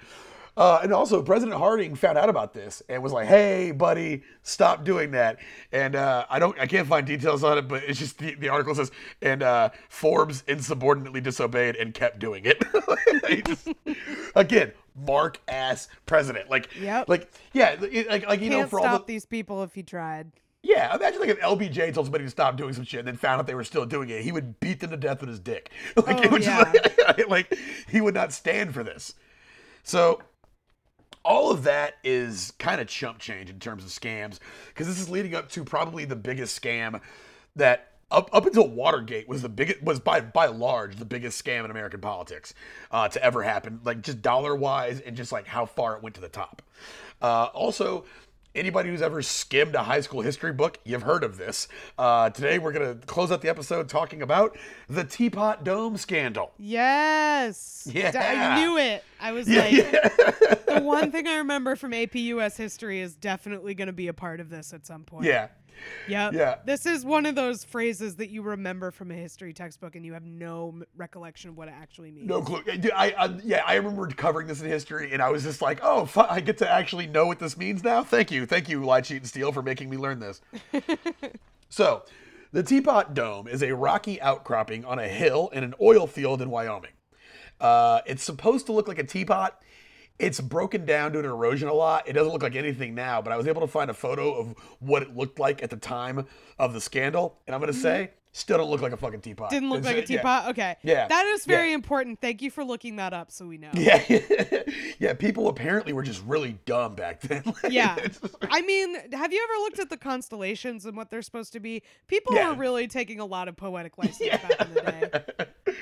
S1: Uh, and also, President Harding found out about this and was like, "Hey, buddy, stop doing that." And uh, I don't, I can't find details on it, but it's just the, the article says, and uh, Forbes insubordinately disobeyed and kept doing it. Just- again, Mark ass president, like,
S2: Yep.
S1: like, yeah, it- like, like you know,
S2: Can't know,
S1: for all the
S2: these people if he tried.
S1: yeah, imagine like if LBJ told somebody to stop doing some shit and then found out they were still doing it, he would beat them to death with his dick. Like
S2: Oh, yeah.
S1: like, like he would not stand for this. So all of that is kind of chump change in terms of scams because this is leading up to probably the biggest scam that up, up until Watergate was the biggest was by by large the biggest scam in American politics uh, to ever happen like just dollar wise and just like how far it went to the top. Uh, also. Anybody who's ever skimmed a high school history book, you've heard of this. Uh, today, we're going to close out the episode talking about the Teapot Dome scandal.
S2: Yes.
S1: Yeah.
S2: I knew it. I was
S1: Yeah,
S2: like,
S1: yeah.
S2: the one thing I remember from AP US history is definitely going to be a part of this at some point.
S1: yeah.
S2: Yep.
S1: Yeah.
S2: This is one of those phrases that you remember from a history textbook and you have no m- recollection of what it actually means.
S1: No clue. I, I, yeah, I remember covering this in history, and I was just like, "Oh, I get to actually know what this means now." Thank you, thank you, Lie Cheat and Steal, for making me learn this. so, the Teapot Dome is a rocky outcropping on a hill in an oil field in Wyoming. Uh, it's supposed to look like a teapot. It's broken down due to erosion a lot. It doesn't look like anything now, but I was able to find a photo of what it looked like at the time of the scandal, and I'm gonna mm-hmm. say, still don't look like a fucking teapot.
S2: Didn't look
S1: It's-
S2: like a
S1: yeah.
S2: teapot? Okay.
S1: Yeah.
S2: That is very
S1: Yeah.
S2: important. Thank you for looking that up so we know.
S1: Yeah, yeah. People apparently were just really dumb back then.
S2: Yeah.
S1: Like-
S2: I mean, have you ever looked at the constellations and what they're supposed to be? People
S1: Yeah.
S2: were really taking a lot of poetic license back in the day.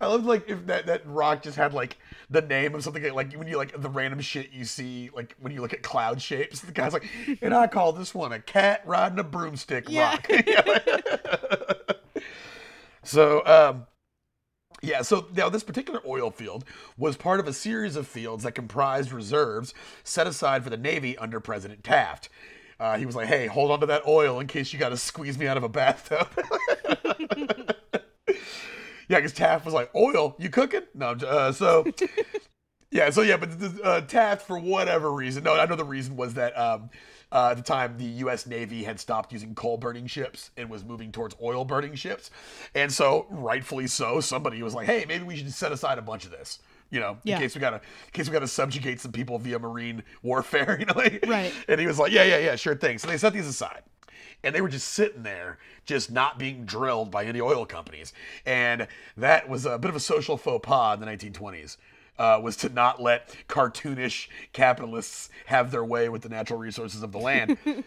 S1: I love like if that that rock just had like the name of something like when you like the random shit you see like when you look at cloud shapes. The guy's like, and I call this one a cat riding a broomstick
S2: Yeah.
S1: rock. so um. Yeah, so now this particular oil field was part of a series of fields that comprised reserves set aside for the Navy under President Taft. Uh, he was like, hey, hold on to that oil in case you got to squeeze me out of a bathtub. yeah, because Taft was like, oil, you cooking? No, uh, so. Yeah, so yeah, but the, uh, Taft, for whatever reason, no, I know the reason was that um, uh, at the time the U.S. Navy had stopped using coal burning ships and was moving towards oil burning ships, and so rightfully so, somebody was like, "Hey, maybe we should set aside a bunch of this." You know,
S2: Yeah.
S1: in case we gotta, in case we gotta subjugate some people via marine warfare. You know, like,
S2: Right.
S1: And he was like, "Yeah, yeah, yeah, sure thing." So they set these aside and they were just sitting there, just not being drilled by any oil companies. And that was a bit of a social faux pas in the 1920s. uh, was to not let cartoonish capitalists have their way with the natural resources of the land.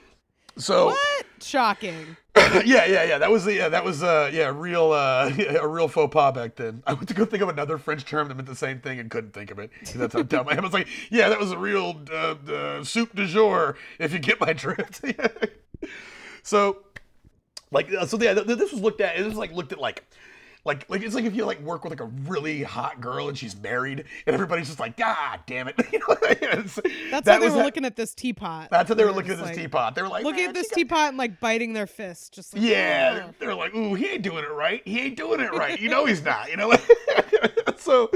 S1: So
S2: What? Shocking.
S1: yeah, yeah, yeah. That was the yeah, that was uh yeah, real uh a real faux pas back then. I went to go think of another French term that meant the same thing and couldn't think of it. That's how dumb I am. I was like, yeah, that was a real uh, uh, soup du jour. If you get my drift. so, like, uh, so yeah, th- th- this was looked at. It was like looked at like. Like, like it's like if you like work with like a really hot girl and she's married and everybody's just like, God damn it! You know,
S2: That's
S1: that
S2: how they were
S1: that-
S2: looking at this teapot.
S1: That's how they were looking at this
S2: like,
S1: teapot. They were like,
S2: Looking at this
S1: got-
S2: teapot and like biting their fists, just like
S1: yeah,
S2: "Ugh."
S1: they're like, ooh, he ain't doing it right. He ain't doing it right. You know he's not. You know, so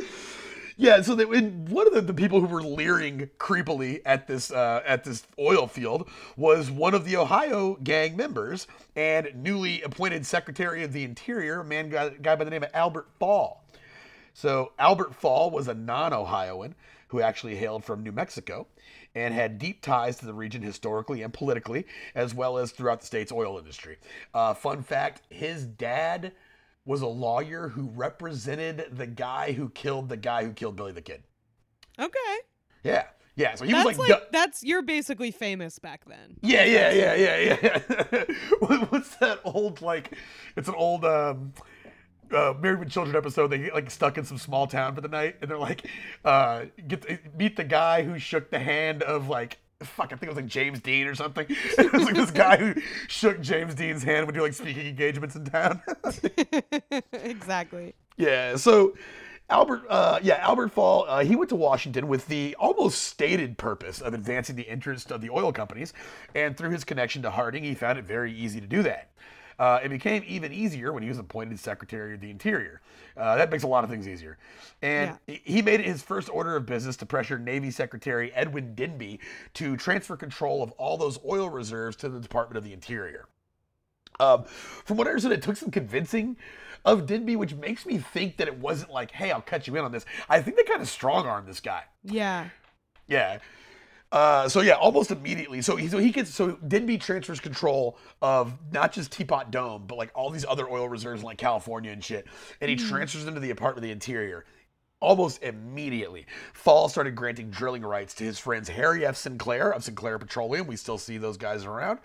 S1: yeah. So they, one of the, the people who were leering creepily at this uh, at this oil field was one of the Ohio gang members and newly appointed Secretary of the Interior, a man guy, guy by the name of Albert Fall. So Albert Fall was a non-Ohioan who actually hailed from New Mexico and had deep ties to the region historically and politically, as well as throughout the state's oil industry. Uh, fun fact: his dad was a lawyer who represented the guy who killed the guy who killed Billy the Kid.
S2: Okay.
S1: Yeah, yeah. So he
S2: That's
S1: was
S2: like,
S1: like,
S2: that's you're basically famous back then.
S1: yeah, yeah, yeah, yeah, yeah. What- What's that old like? It's an old um, uh, Married with Children episode. They get like stuck in some small town for the night, and they're like, uh, get meet the guy who shook the hand of like. Fuck, I think it was like James Dean or something. it was like this guy who shook James Dean's hand when you're like speaking engagements in town.
S2: exactly.
S1: Yeah. So Albert, uh, yeah, Albert Fall, uh, he went to Washington with the almost stated purpose of advancing the interest of the oil companies, and through his connection to Harding, he found it very easy to do that. Uh, it became even easier when he was appointed Secretary of the Interior. Uh, that makes a lot of things easier. And he- he made it his first order of business to pressure Navy Secretary Edwin Denby to transfer control of all those oil reserves to the Department of the Interior. Um, from what I understood, it took some convincing of Denby, which makes me think that it wasn't like, "Hey, I'll cut you in on this." I think they kind of strong armed this guy.
S2: Yeah.
S1: Yeah. Uh, so yeah, almost immediately. So he so he gets so Denby transfers control of not just Teapot Dome, but like all these other oil reserves in like California and shit, and he transfers them to the Department of the Interior. Almost immediately, Fall started granting drilling rights to his friends Harry F. Sinclair of Sinclair Petroleum. We still see those guys around,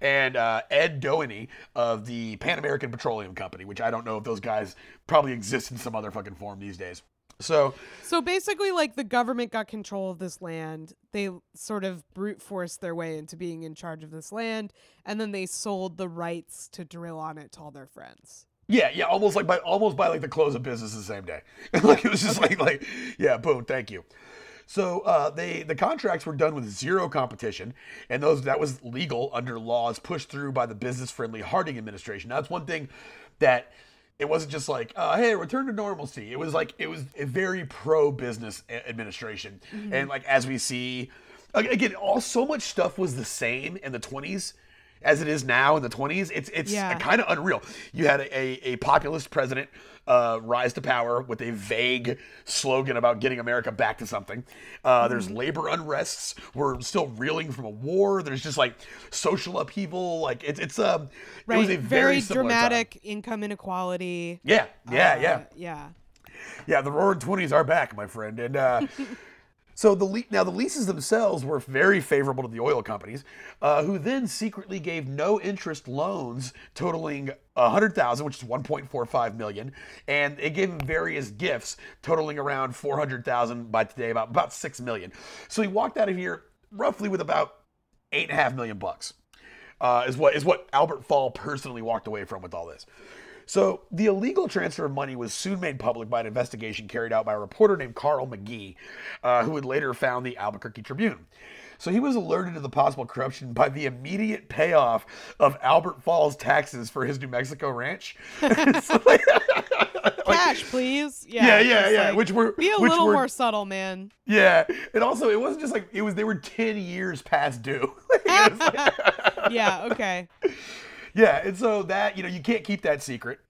S1: and uh, Ed Doheny of the Pan American Petroleum Company, which I don't know if those guys probably exist in some other fucking form these days. So
S2: So basically, like the government got control of this land. They sort of brute forced their way into being in charge of this land, and then they sold the rights to drill on it to all their friends.
S1: Yeah, yeah, almost like by almost by like the close of business the same day. like it was just like like yeah, boom, thank you. So uh, they the contracts were done with zero competition, and those that was legal under laws pushed through by the business friendly Harding administration. Now, that's one thing that it wasn't just like uh, hey return to normalcy. It was like it was a very pro business administration, and like as we see again, all so much stuff was the same in the twenties as it is now in the 20s it's it's
S2: Yeah.
S1: kind of unreal you had a, a, a populist president uh, rise to power with a vague slogan about getting america back to something uh, there's
S2: Mm-hmm.
S1: labor unrests we're still reeling from a war there's just like social upheaval like it's it's um
S2: Right.
S1: it was a very,
S2: very
S1: similar time.
S2: dramatic income inequality.
S1: yeah yeah
S2: Uh,
S1: yeah
S2: Yeah.
S1: yeah, the roaring twenties are back, my friend. And uh, so the le- now the leases themselves were very favorable to the oil companies, uh, who then secretly gave no interest loans totaling a hundred thousand, which is one point four five million, and it gave him various gifts totaling around four hundred thousand by today, about about six million. So he walked out of here roughly with about eight and a half million bucks. Uh, is what is what Albert Fall personally walked away from with all this. So the illegal transfer of money was soon made public by an investigation carried out by a reporter named Carl Magee, uh, who would later found the Albuquerque Tribune. So he was alerted to the possible corruption by the immediate payoff of Albert Fall's taxes for his New Mexico ranch. So, like-
S2: Cash, please. Yeah.
S1: yeah, yeah, yeah.
S2: like,
S1: which were
S2: be a little
S1: were,
S2: more subtle, man.
S1: yeah. And also, it wasn't just like it was. They were ten years past due. Like-
S2: yeah. Okay.
S1: Yeah, and so that you know you can't keep that secret.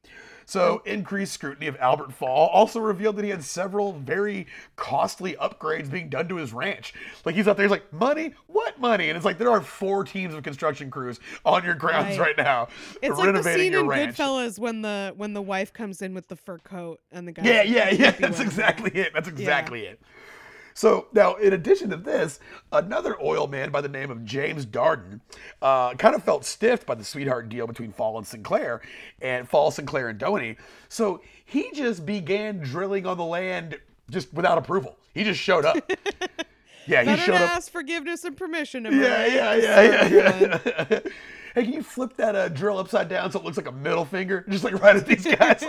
S1: So, mm. increased scrutiny of Albert Fall also revealed that he had several very costly upgrades being done to his ranch. Like he's out there, he's like, "Money? What money?" And it's like there are four teams of construction crews on your grounds
S2: Right.
S1: right, now,
S2: It's like the
S1: renovating
S2: scene
S1: your
S2: in
S1: ranch.
S2: Goodfellas when the when the wife comes in with the fur coat and the guy.
S1: Yeah, yeah, yeah. That's exactly it. That's exactly it. So now, in addition to this, another oil man by the name of James Darden uh, kind of felt stiffed by the sweetheart deal between Fall and Sinclair, and Fall, Sinclair, and Doheny. So he just began drilling on the land just without approval. He just showed up. Yeah, he showed up.
S2: ask forgiveness and permission.
S1: Yeah, yeah, yeah, yeah, yeah. hey, can you flip that uh, drill upside down so it looks like a middle finger, just like right at these guys?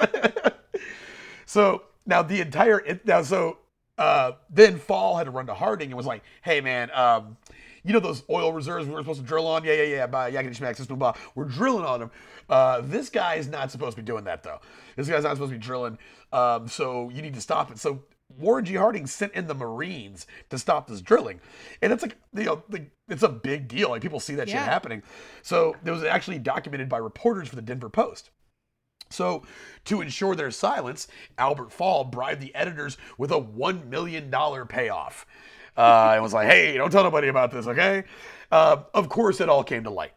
S1: so now the entire now so uh, then Fall had to run to Harding and was like, "Hey, man." Um, you know those oil reserves we were supposed to drill on? Yeah, yeah, yeah. By Yakety Schmack, System Blah. We're drilling on them. Uh, this guy is not supposed to be doing that though. This guy's not supposed to be drilling. Um, so you need to stop it. So Warren G. Harding sent in the Marines to stop this drilling, and it's like you know the, it's a big deal. Like people see that
S2: Yeah.
S1: shit happening. So it was actually documented by reporters for the Denver Post. So, to ensure their silence, Albert Fall bribed the editors with a $1 million payoff. Uh, and was like, hey, don't tell nobody about this, okay? Uh, of course, it all came to light.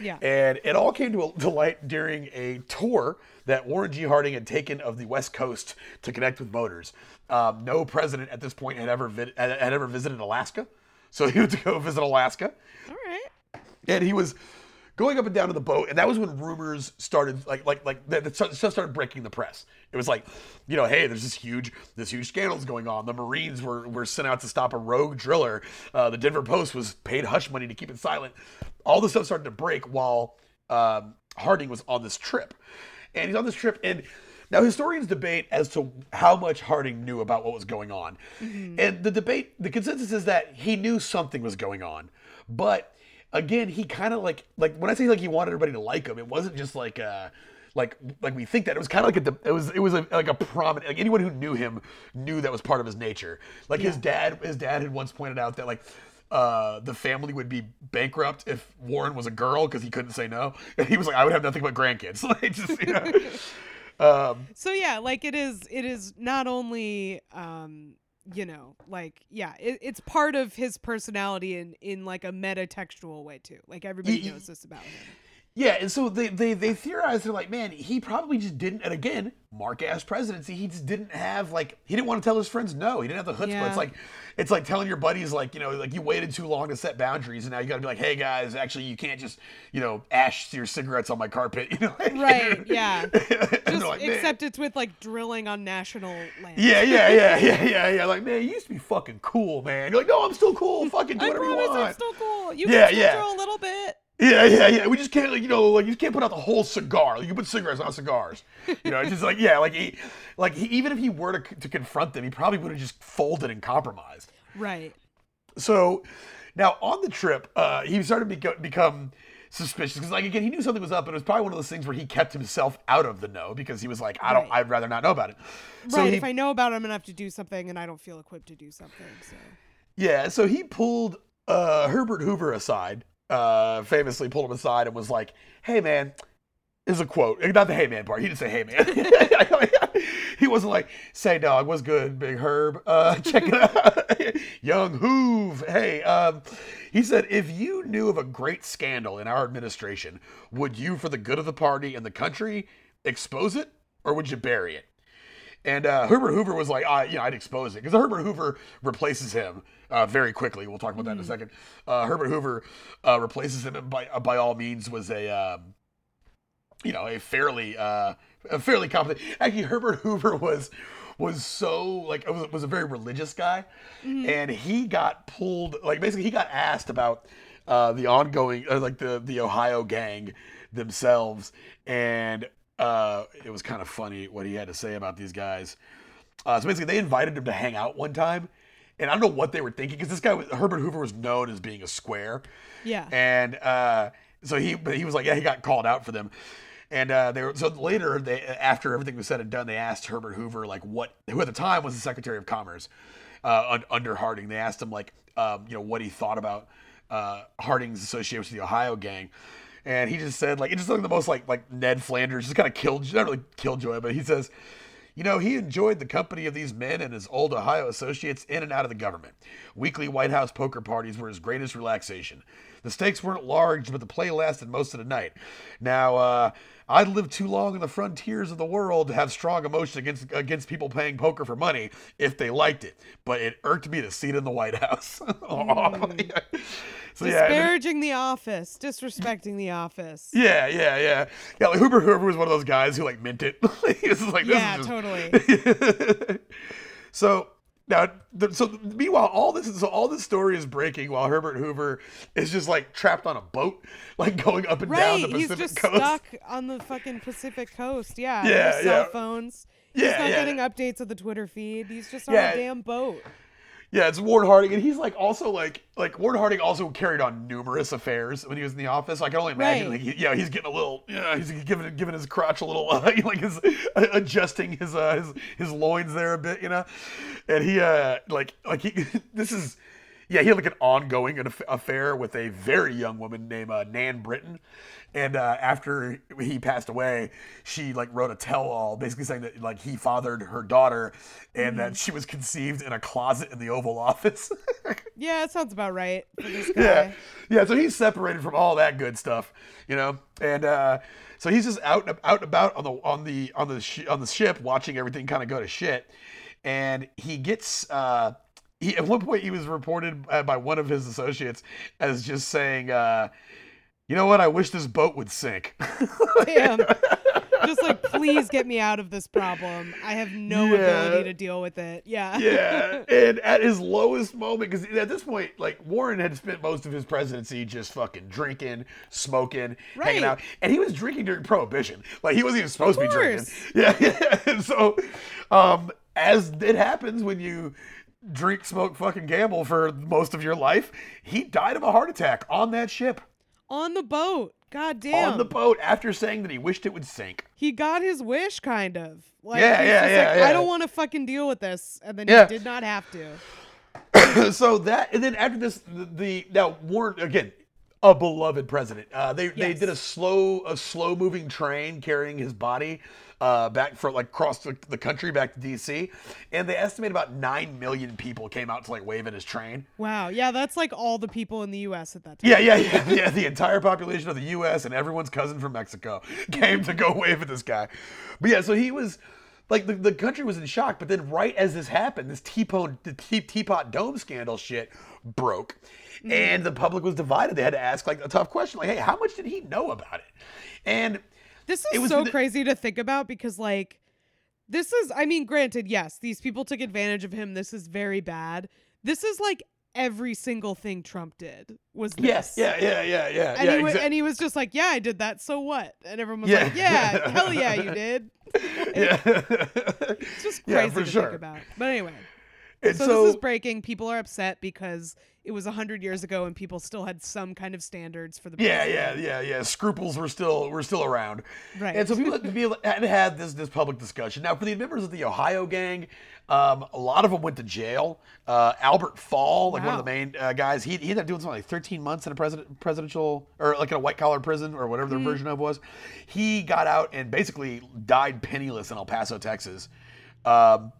S2: Yeah.
S1: And it all came to, to light during a tour that Warren G. Harding had taken of the West Coast to connect with voters. Um, no president at this point had ever had, had ever visited Alaska, so he went to go visit Alaska
S2: All right.
S1: and he was going up and down to the boat and that was when rumors started like like like that that stuff started breaking the press. It was like you know hey there's this huge this huge scandals going on. The marines were were sent out to stop a rogue driller. Uh, the denver post was paid hush money to keep it silent. All this stuff started to break while um, harding was on this trip. And he's on this trip and now historians debate as to how much harding knew about what was going on. And the debate the consensus is that he knew something was going on but again he kind of like like when i say like he wanted everybody to like him it wasn't just like uh like like we think that it was kind of like a it was it was a, like a prominent like anyone who knew him knew that was part of his nature like his dad his dad had once pointed out that like uh, the family would be bankrupt if Warren was a girl because he couldn't say no. And he was like, I would have nothing but grandkids. Like, just, you know. um,
S2: So yeah, like it is. It is not only, um, you know, like yeah, it, it's part of his personality in in like a meta textual way too. Like everybody knows this about him.
S1: Yeah, and so they they they theorized they're like, man, he probably just didn't. And again, Mark ass presidency, he just didn't have like he didn't want to tell his friends no. He didn't have the chutzpah.
S2: Yeah.
S1: It's like it's like telling your buddies like you know like you waited too long to set boundaries, and now you got to be like, hey guys, actually you can't just you know ash your cigarettes on my carpet, you know?
S2: Right, yeah. Just
S1: like,
S2: except it's with like drilling on national land.
S1: Yeah, yeah, yeah, yeah, yeah, yeah. Like, man, you used to be fucking cool, man. You're like, no, I'm still cool. Fucking do
S2: I
S1: whatever you
S2: promise I'm still cool. You
S1: Yeah,
S2: can still
S1: yeah.
S2: drill a little bit.
S1: Yeah, yeah, yeah. We just can't, like, you know, like you can't put out the whole cigar. Like, you can put cigarettes on cigars. You know, it's just like, yeah, like he, like he, even if he were to, to confront them, he probably would have just folded and compromised.
S2: Right.
S1: So now on the trip, uh, he started to beco- become suspicious because, like, again, he knew something was up, but it was probably one of those things where he kept himself out of the know because he was like, I don't,
S2: Right.
S1: I'd rather not know about it. So
S2: right.
S1: he,
S2: if I know about it, I'm gonna have to do something, and I don't feel equipped to do something. So.
S1: Yeah, so he pulled uh, Herbert Hoover aside, uh, famously pulled him aside and was like, "Hey, man." Is a quote, not the "Hey man" part. He didn't say "Hey man." he wasn't like, "Say dog, what's good, Big Herb? Uh, check it out, Young Hoove." Hey, um, he said, "If you knew of a great scandal in our administration, would you, for the good of the party and the country, expose it, or would you bury it?" And uh, Herbert Hoover was like, uh, you know, I'd expose it because Herbert Hoover replaces him uh, very quickly. We'll talk about that in a second. Uh, Herbert Hoover uh, replaces him, and by uh, by all means was a, um, you know, a fairly uh, a fairly competent. Actually, Herbert Hoover was was so like was, was a very religious guy, and he got pulled like basically he got asked about uh, the ongoing uh, like the the Ohio gang themselves, and uh, it was kind of funny what he had to say about these guys. Uh, so basically, they invited him to hang out one time, and I don't know what they were thinking because this guy was, Herbert Hoover was known as being a square,
S2: Yeah.
S1: and uh, so he but he was like yeah he got called out for them. And uh, they were so later. They after everything was said and done, they asked Herbert Hoover like what who at the time was the Secretary of Commerce uh, un- under Harding. They asked him like um, you know what he thought about uh, Harding's association with the Ohio gang, and he just said like it's just like the most like like Ned Flanders, just kind of killed, not really killjoy, but he says. You know, he enjoyed the company of these men and his old Ohio associates in and out of the government. Weekly White House poker parties were his greatest relaxation. The stakes weren't large, but the play lasted most of the night. Now, uh, I'd lived too long in the frontiers of the world to have strong emotion against against people paying poker for money if they liked it, but it irked me to see it in the White House.
S2: Mm.
S1: so yeah, then-
S2: Disparaging the office, disrespecting the office.
S1: yeah, yeah, yeah, yeah. Like Hoover Hoover was one of those guys who like meant it. he was like, this
S2: Yeah,
S1: is just-
S2: totally.
S1: so now, the, so meanwhile, all this is so all this story is breaking while Herbert Hoover is just like trapped on a boat, like going up and down the pacific coast.
S2: He's just
S1: coast.
S2: stuck on the fucking Pacific coast. Yeah,
S1: Yeah,
S2: cell
S1: yeah.
S2: phones.
S1: Yeah,
S2: he's not
S1: yeah.
S2: getting updates of the Twitter feed. He's just on
S1: Yeah.
S2: a damn boat.
S1: Yeah, it's Warren Harding, and he's like also like like Warren Harding also carried on numerous affairs when he was in the office. I can only imagine,
S2: Right.
S1: like, he, yeah, he's getting a little, yeah, he's giving giving his crotch a little, uh, like his adjusting his uh his his loins there a bit, you know, and he uh like like he this is. Yeah, he had like an ongoing aff- affair with a very young woman named uh, Nan Britton, and uh, after he passed away, she like wrote a tell-all, basically saying that like he fathered her daughter, and that she was conceived in a closet in the Oval Office.
S2: Yeah, it sounds about right for this guy.
S1: yeah, yeah. So he's separated from all that good stuff, you know, and uh, so he's just out and out and about on the on the on the sh- on the ship, watching everything kind of go to shit, and he gets. Uh, he, at one point, he was reported uh, by one of his associates as just saying, uh, "You know what? I wish this boat would sink."
S2: Damn. Just like, please get me out of this problem. I have no
S1: Yeah.
S2: ability to deal with it. Yeah.
S1: yeah, and at his lowest moment, because at this point, like Warren had spent most of his presidency just fucking drinking, smoking, hanging out, and he was drinking during Prohibition. Like he wasn't even supposed to be drinking. Yeah, yeah. So, um, as it happens when you drink, smoke, fucking gamble for most of your life, he died of a heart attack on that ship,
S2: On the boat. God damn.
S1: on the boat, after saying that he wished it would sink.
S2: he got his wish, kind of. Like,
S1: Yeah, yeah,
S2: just
S1: yeah,
S2: like,
S1: yeah.
S2: I don't want to fucking deal with this. And then
S1: Yeah.
S2: he did not have to.
S1: so that and then after this the, the now Warren again a beloved president uh, they they did a slow a slow moving train carrying his body uh, back for like across the, the country back to DC and they estimate about 9 million people came out to like wave at his train
S2: Wow. Yeah, that's like all the people in the U.S. at that time.
S1: yeah yeah yeah yeah the entire population of the US and everyone's cousin from Mexico came to go wave at this guy but yeah so he was like the, the country was in shock but then right as this happened this teapot the tea, teapot dome scandal shit broke mm-hmm. and the public was divided they had to ask like a tough question like hey how much did he know about it and
S2: This is
S1: was
S2: so crazy to think about because, like, this is, I mean, granted, yes, these people took advantage of him. This is very bad. This is like every single thing Trump did was this.
S1: yes yeah yeah yeah yeah
S2: And,
S1: yeah
S2: he and he was just like, yeah, I did that. So what? And everyone was
S1: Yeah.
S2: like, yeah, hell yeah, you did.
S1: yeah
S2: It's just crazy
S1: for
S2: to
S1: sure.
S2: think about. But anyway, so,
S1: so,
S2: this is breaking. People are upset because it was 100 years ago and people still had some kind of standards for the
S1: yeah yeah yeah yeah scruples were still were still around
S2: Right.
S1: And so people had, people had had this this public discussion. Now, for the members of the Ohio gang, um, a lot of them went to jail. Uh, Albert Fall, like one of the main uh, guys, he, he ended up doing something like 13 months in a president presidential or like in a white collar prison or whatever their version of was. He got out and basically died penniless in El Paso, Texas. Um,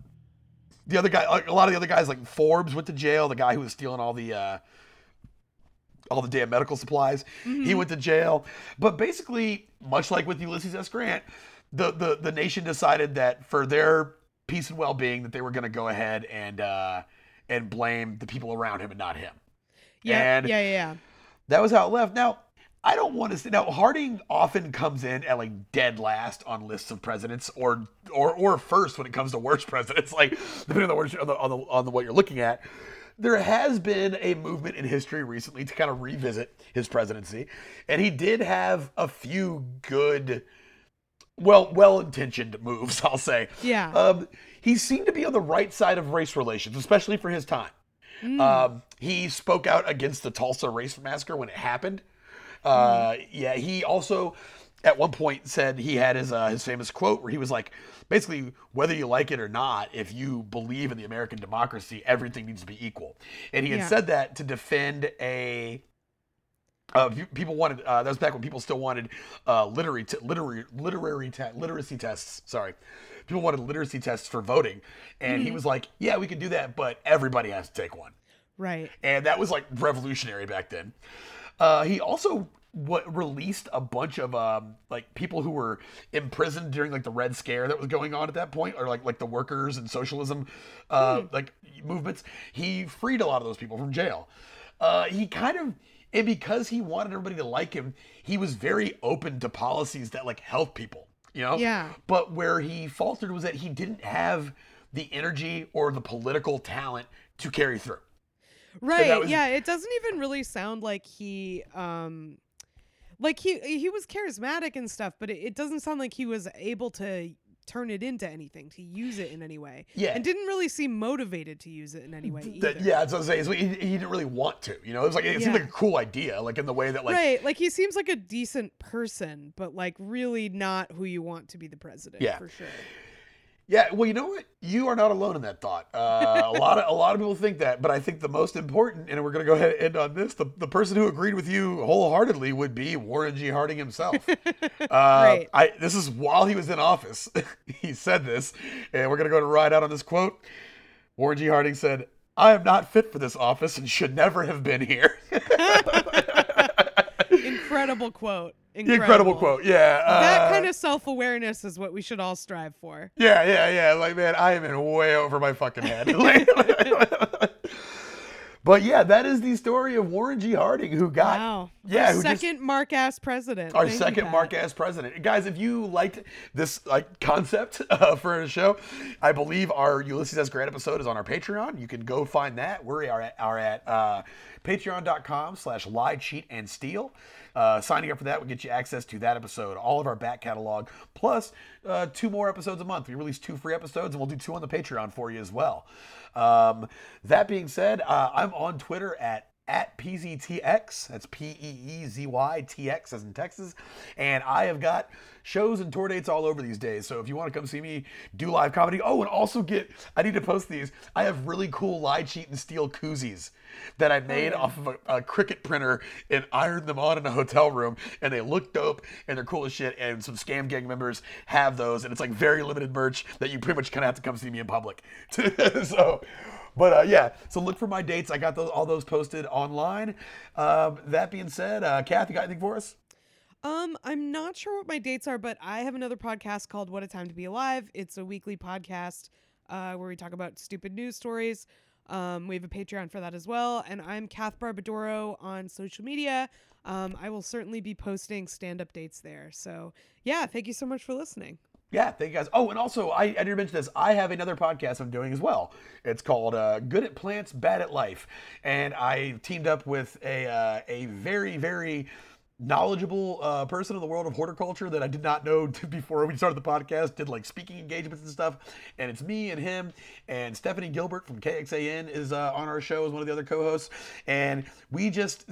S1: the other guy, a lot of the other guys, like Forbes, went to jail. The guy who was stealing all the. Uh, all the damn medical supplies. He went to jail. But basically, much like with Ulysses S. Grant, the the, the nation decided that for their peace and well being, that they were going to go ahead and uh, and blame the people around him and not him.
S2: Yeah,
S1: And-
S2: yeah, yeah, yeah.
S1: That was how it left. Now, I don't want to say now Harding often comes in at like dead last on lists of presidents or or or first when it comes to worst presidents, like depending on the worst on the on the, on the what you're looking at. There has been a movement in history recently to kind of revisit his presidency, and he did have a few good, well, well-intentioned moves. I'll say.
S2: Yeah.
S1: Um, he seemed to be on the right side of race relations, especially for his time.
S2: Mm.
S1: Um, he spoke out against the Tulsa race massacre when it happened. Uh, yeah, he also at one point said he had his uh, his famous quote where he was like, basically, whether you like it or not, if you believe in the American democracy, everything needs to be equal. And he had
S2: Yeah.
S1: said that to defend a Uh, people wanted uh, that was back when people still wanted uh, literary t- literary literary te- literacy tests. Sorry, people wanted literacy tests for voting, and he was like, "Yeah, we can do that, but everybody has to take one."
S2: Right.
S1: and that was like revolutionary back then. Uh, he also what released a bunch of um, like people who were imprisoned during like the Red Scare that was going on at that point, or like like the workers and socialism uh, like movements. He freed a lot of those people from jail. Uh, he kind of and because he wanted everybody to like him, he was very open to policies that like help people. You know.
S2: Yeah.
S1: But where he faltered was that he didn't have the energy or the political talent to carry through.
S2: Right.
S1: was-
S2: Yeah, it doesn't even really sound like he um like he he was charismatic and stuff, but it, it doesn't sound like he was able to turn it into anything, to use it in any way.
S1: Yeah.
S2: And didn't really seem motivated to use it in any way either.
S1: Yeah, that's what I'm saying. He, he didn't really want to, you know. It was like it seemed like a cool idea, like in the way that like
S2: right. Like he seems like a decent person, but like really not who you want to be the president
S1: Yeah.
S2: for sure.
S1: Yeah. Well, you know what? You are not alone in that thought. Uh, a lot of a lot of people think that, but I think the most important, and we're gonna go ahead and end on this. The, the person who agreed with you wholeheartedly would be Warren G. Harding himself. Uh,
S2: Right.
S1: I this is while he was in office. he said this, and we're gonna go to ride out on this quote. Warren G. Harding said, "I am not fit for this office and should never have been here."
S2: Incredible quote. Incredible,
S1: Incredible quote. Yeah.
S2: That
S1: uh,
S2: kind of self awareness is what we should all strive for.
S1: Yeah, yeah, yeah. Like, man, I am in way over my fucking head. but yeah, that is the story of Warren G. Harding, who got
S2: Wow.
S1: yeah,
S2: Our second mark ass president.
S1: our
S2: Thank
S1: second. Mark as president. Guys, if you liked this like concept uh, for a show, I believe our Ulysses S. Grant episode is on our Patreon. You can go find that. We are at, are at uh, patreon.com slash lie, cheat, and steal. Uh, signing up for that will get you access to that episode, all of our back catalog, plus uh, two more episodes a month. We release two free episodes, and we'll do two on the Patreon for you as well. Um, that being said, uh, I'm on Twitter at at PZTX. That's P E E Z Y T X as in Texas. And I have got shows and tour dates all over these days. So if you want to come see me do live comedy, oh, and also get, I need to post these. I have really cool lie, cheat, and steal koozies that I made oh, off of a, a Cricut printer and ironed them on in a hotel room. And they look dope and they're cool as shit. And some Scam Gang members have those. And it's like very limited merch that you pretty much kind of have to come see me in public. so. But uh, yeah, so look for my dates. I got those all those posted online. Um, that being said, uh, Kath, you got anything for us?
S2: Um, I'm not sure what my dates are, but I have another podcast called What a Time to Be Alive. It's a weekly podcast uh, where we talk about stupid news stories. Um, we have a Patreon for that as well. And I'm Kath Barbadoro on social media. Um, I will certainly be posting stand up dates there. So, yeah, thank you so much for listening.
S1: Yeah, thank you guys. Oh, and also, I, I didn't mention this. I have another podcast I'm doing as well. It's called uh, "Good at Plants, Bad at Life," and I teamed up with a uh, a very very knowledgeable uh, person in the world of horticulture that I did not know before we started the podcast. Did like speaking engagements and stuff, and it's me and him and Stephanie Gilbert from KXAN is uh, on our show as one of the other co-hosts, and we just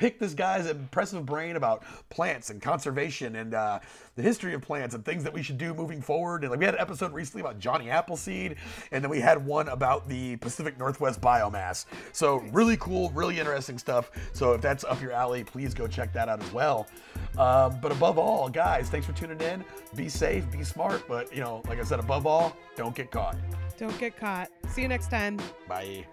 S1: pick this guy's impressive brain about plants and conservation and uh, the history of plants and things that we should do moving forward. And like we had an episode recently about Johnny Appleseed, and then we had one about the Pacific Northwest biomass. So really cool, really interesting stuff. So if that's up your alley, please go check that out as well. Um, but above all, guys, thanks for tuning in. Be safe, be smart, but you know, like I said, above all, don't get caught.
S2: Don't get caught. See you next time.
S1: Bye.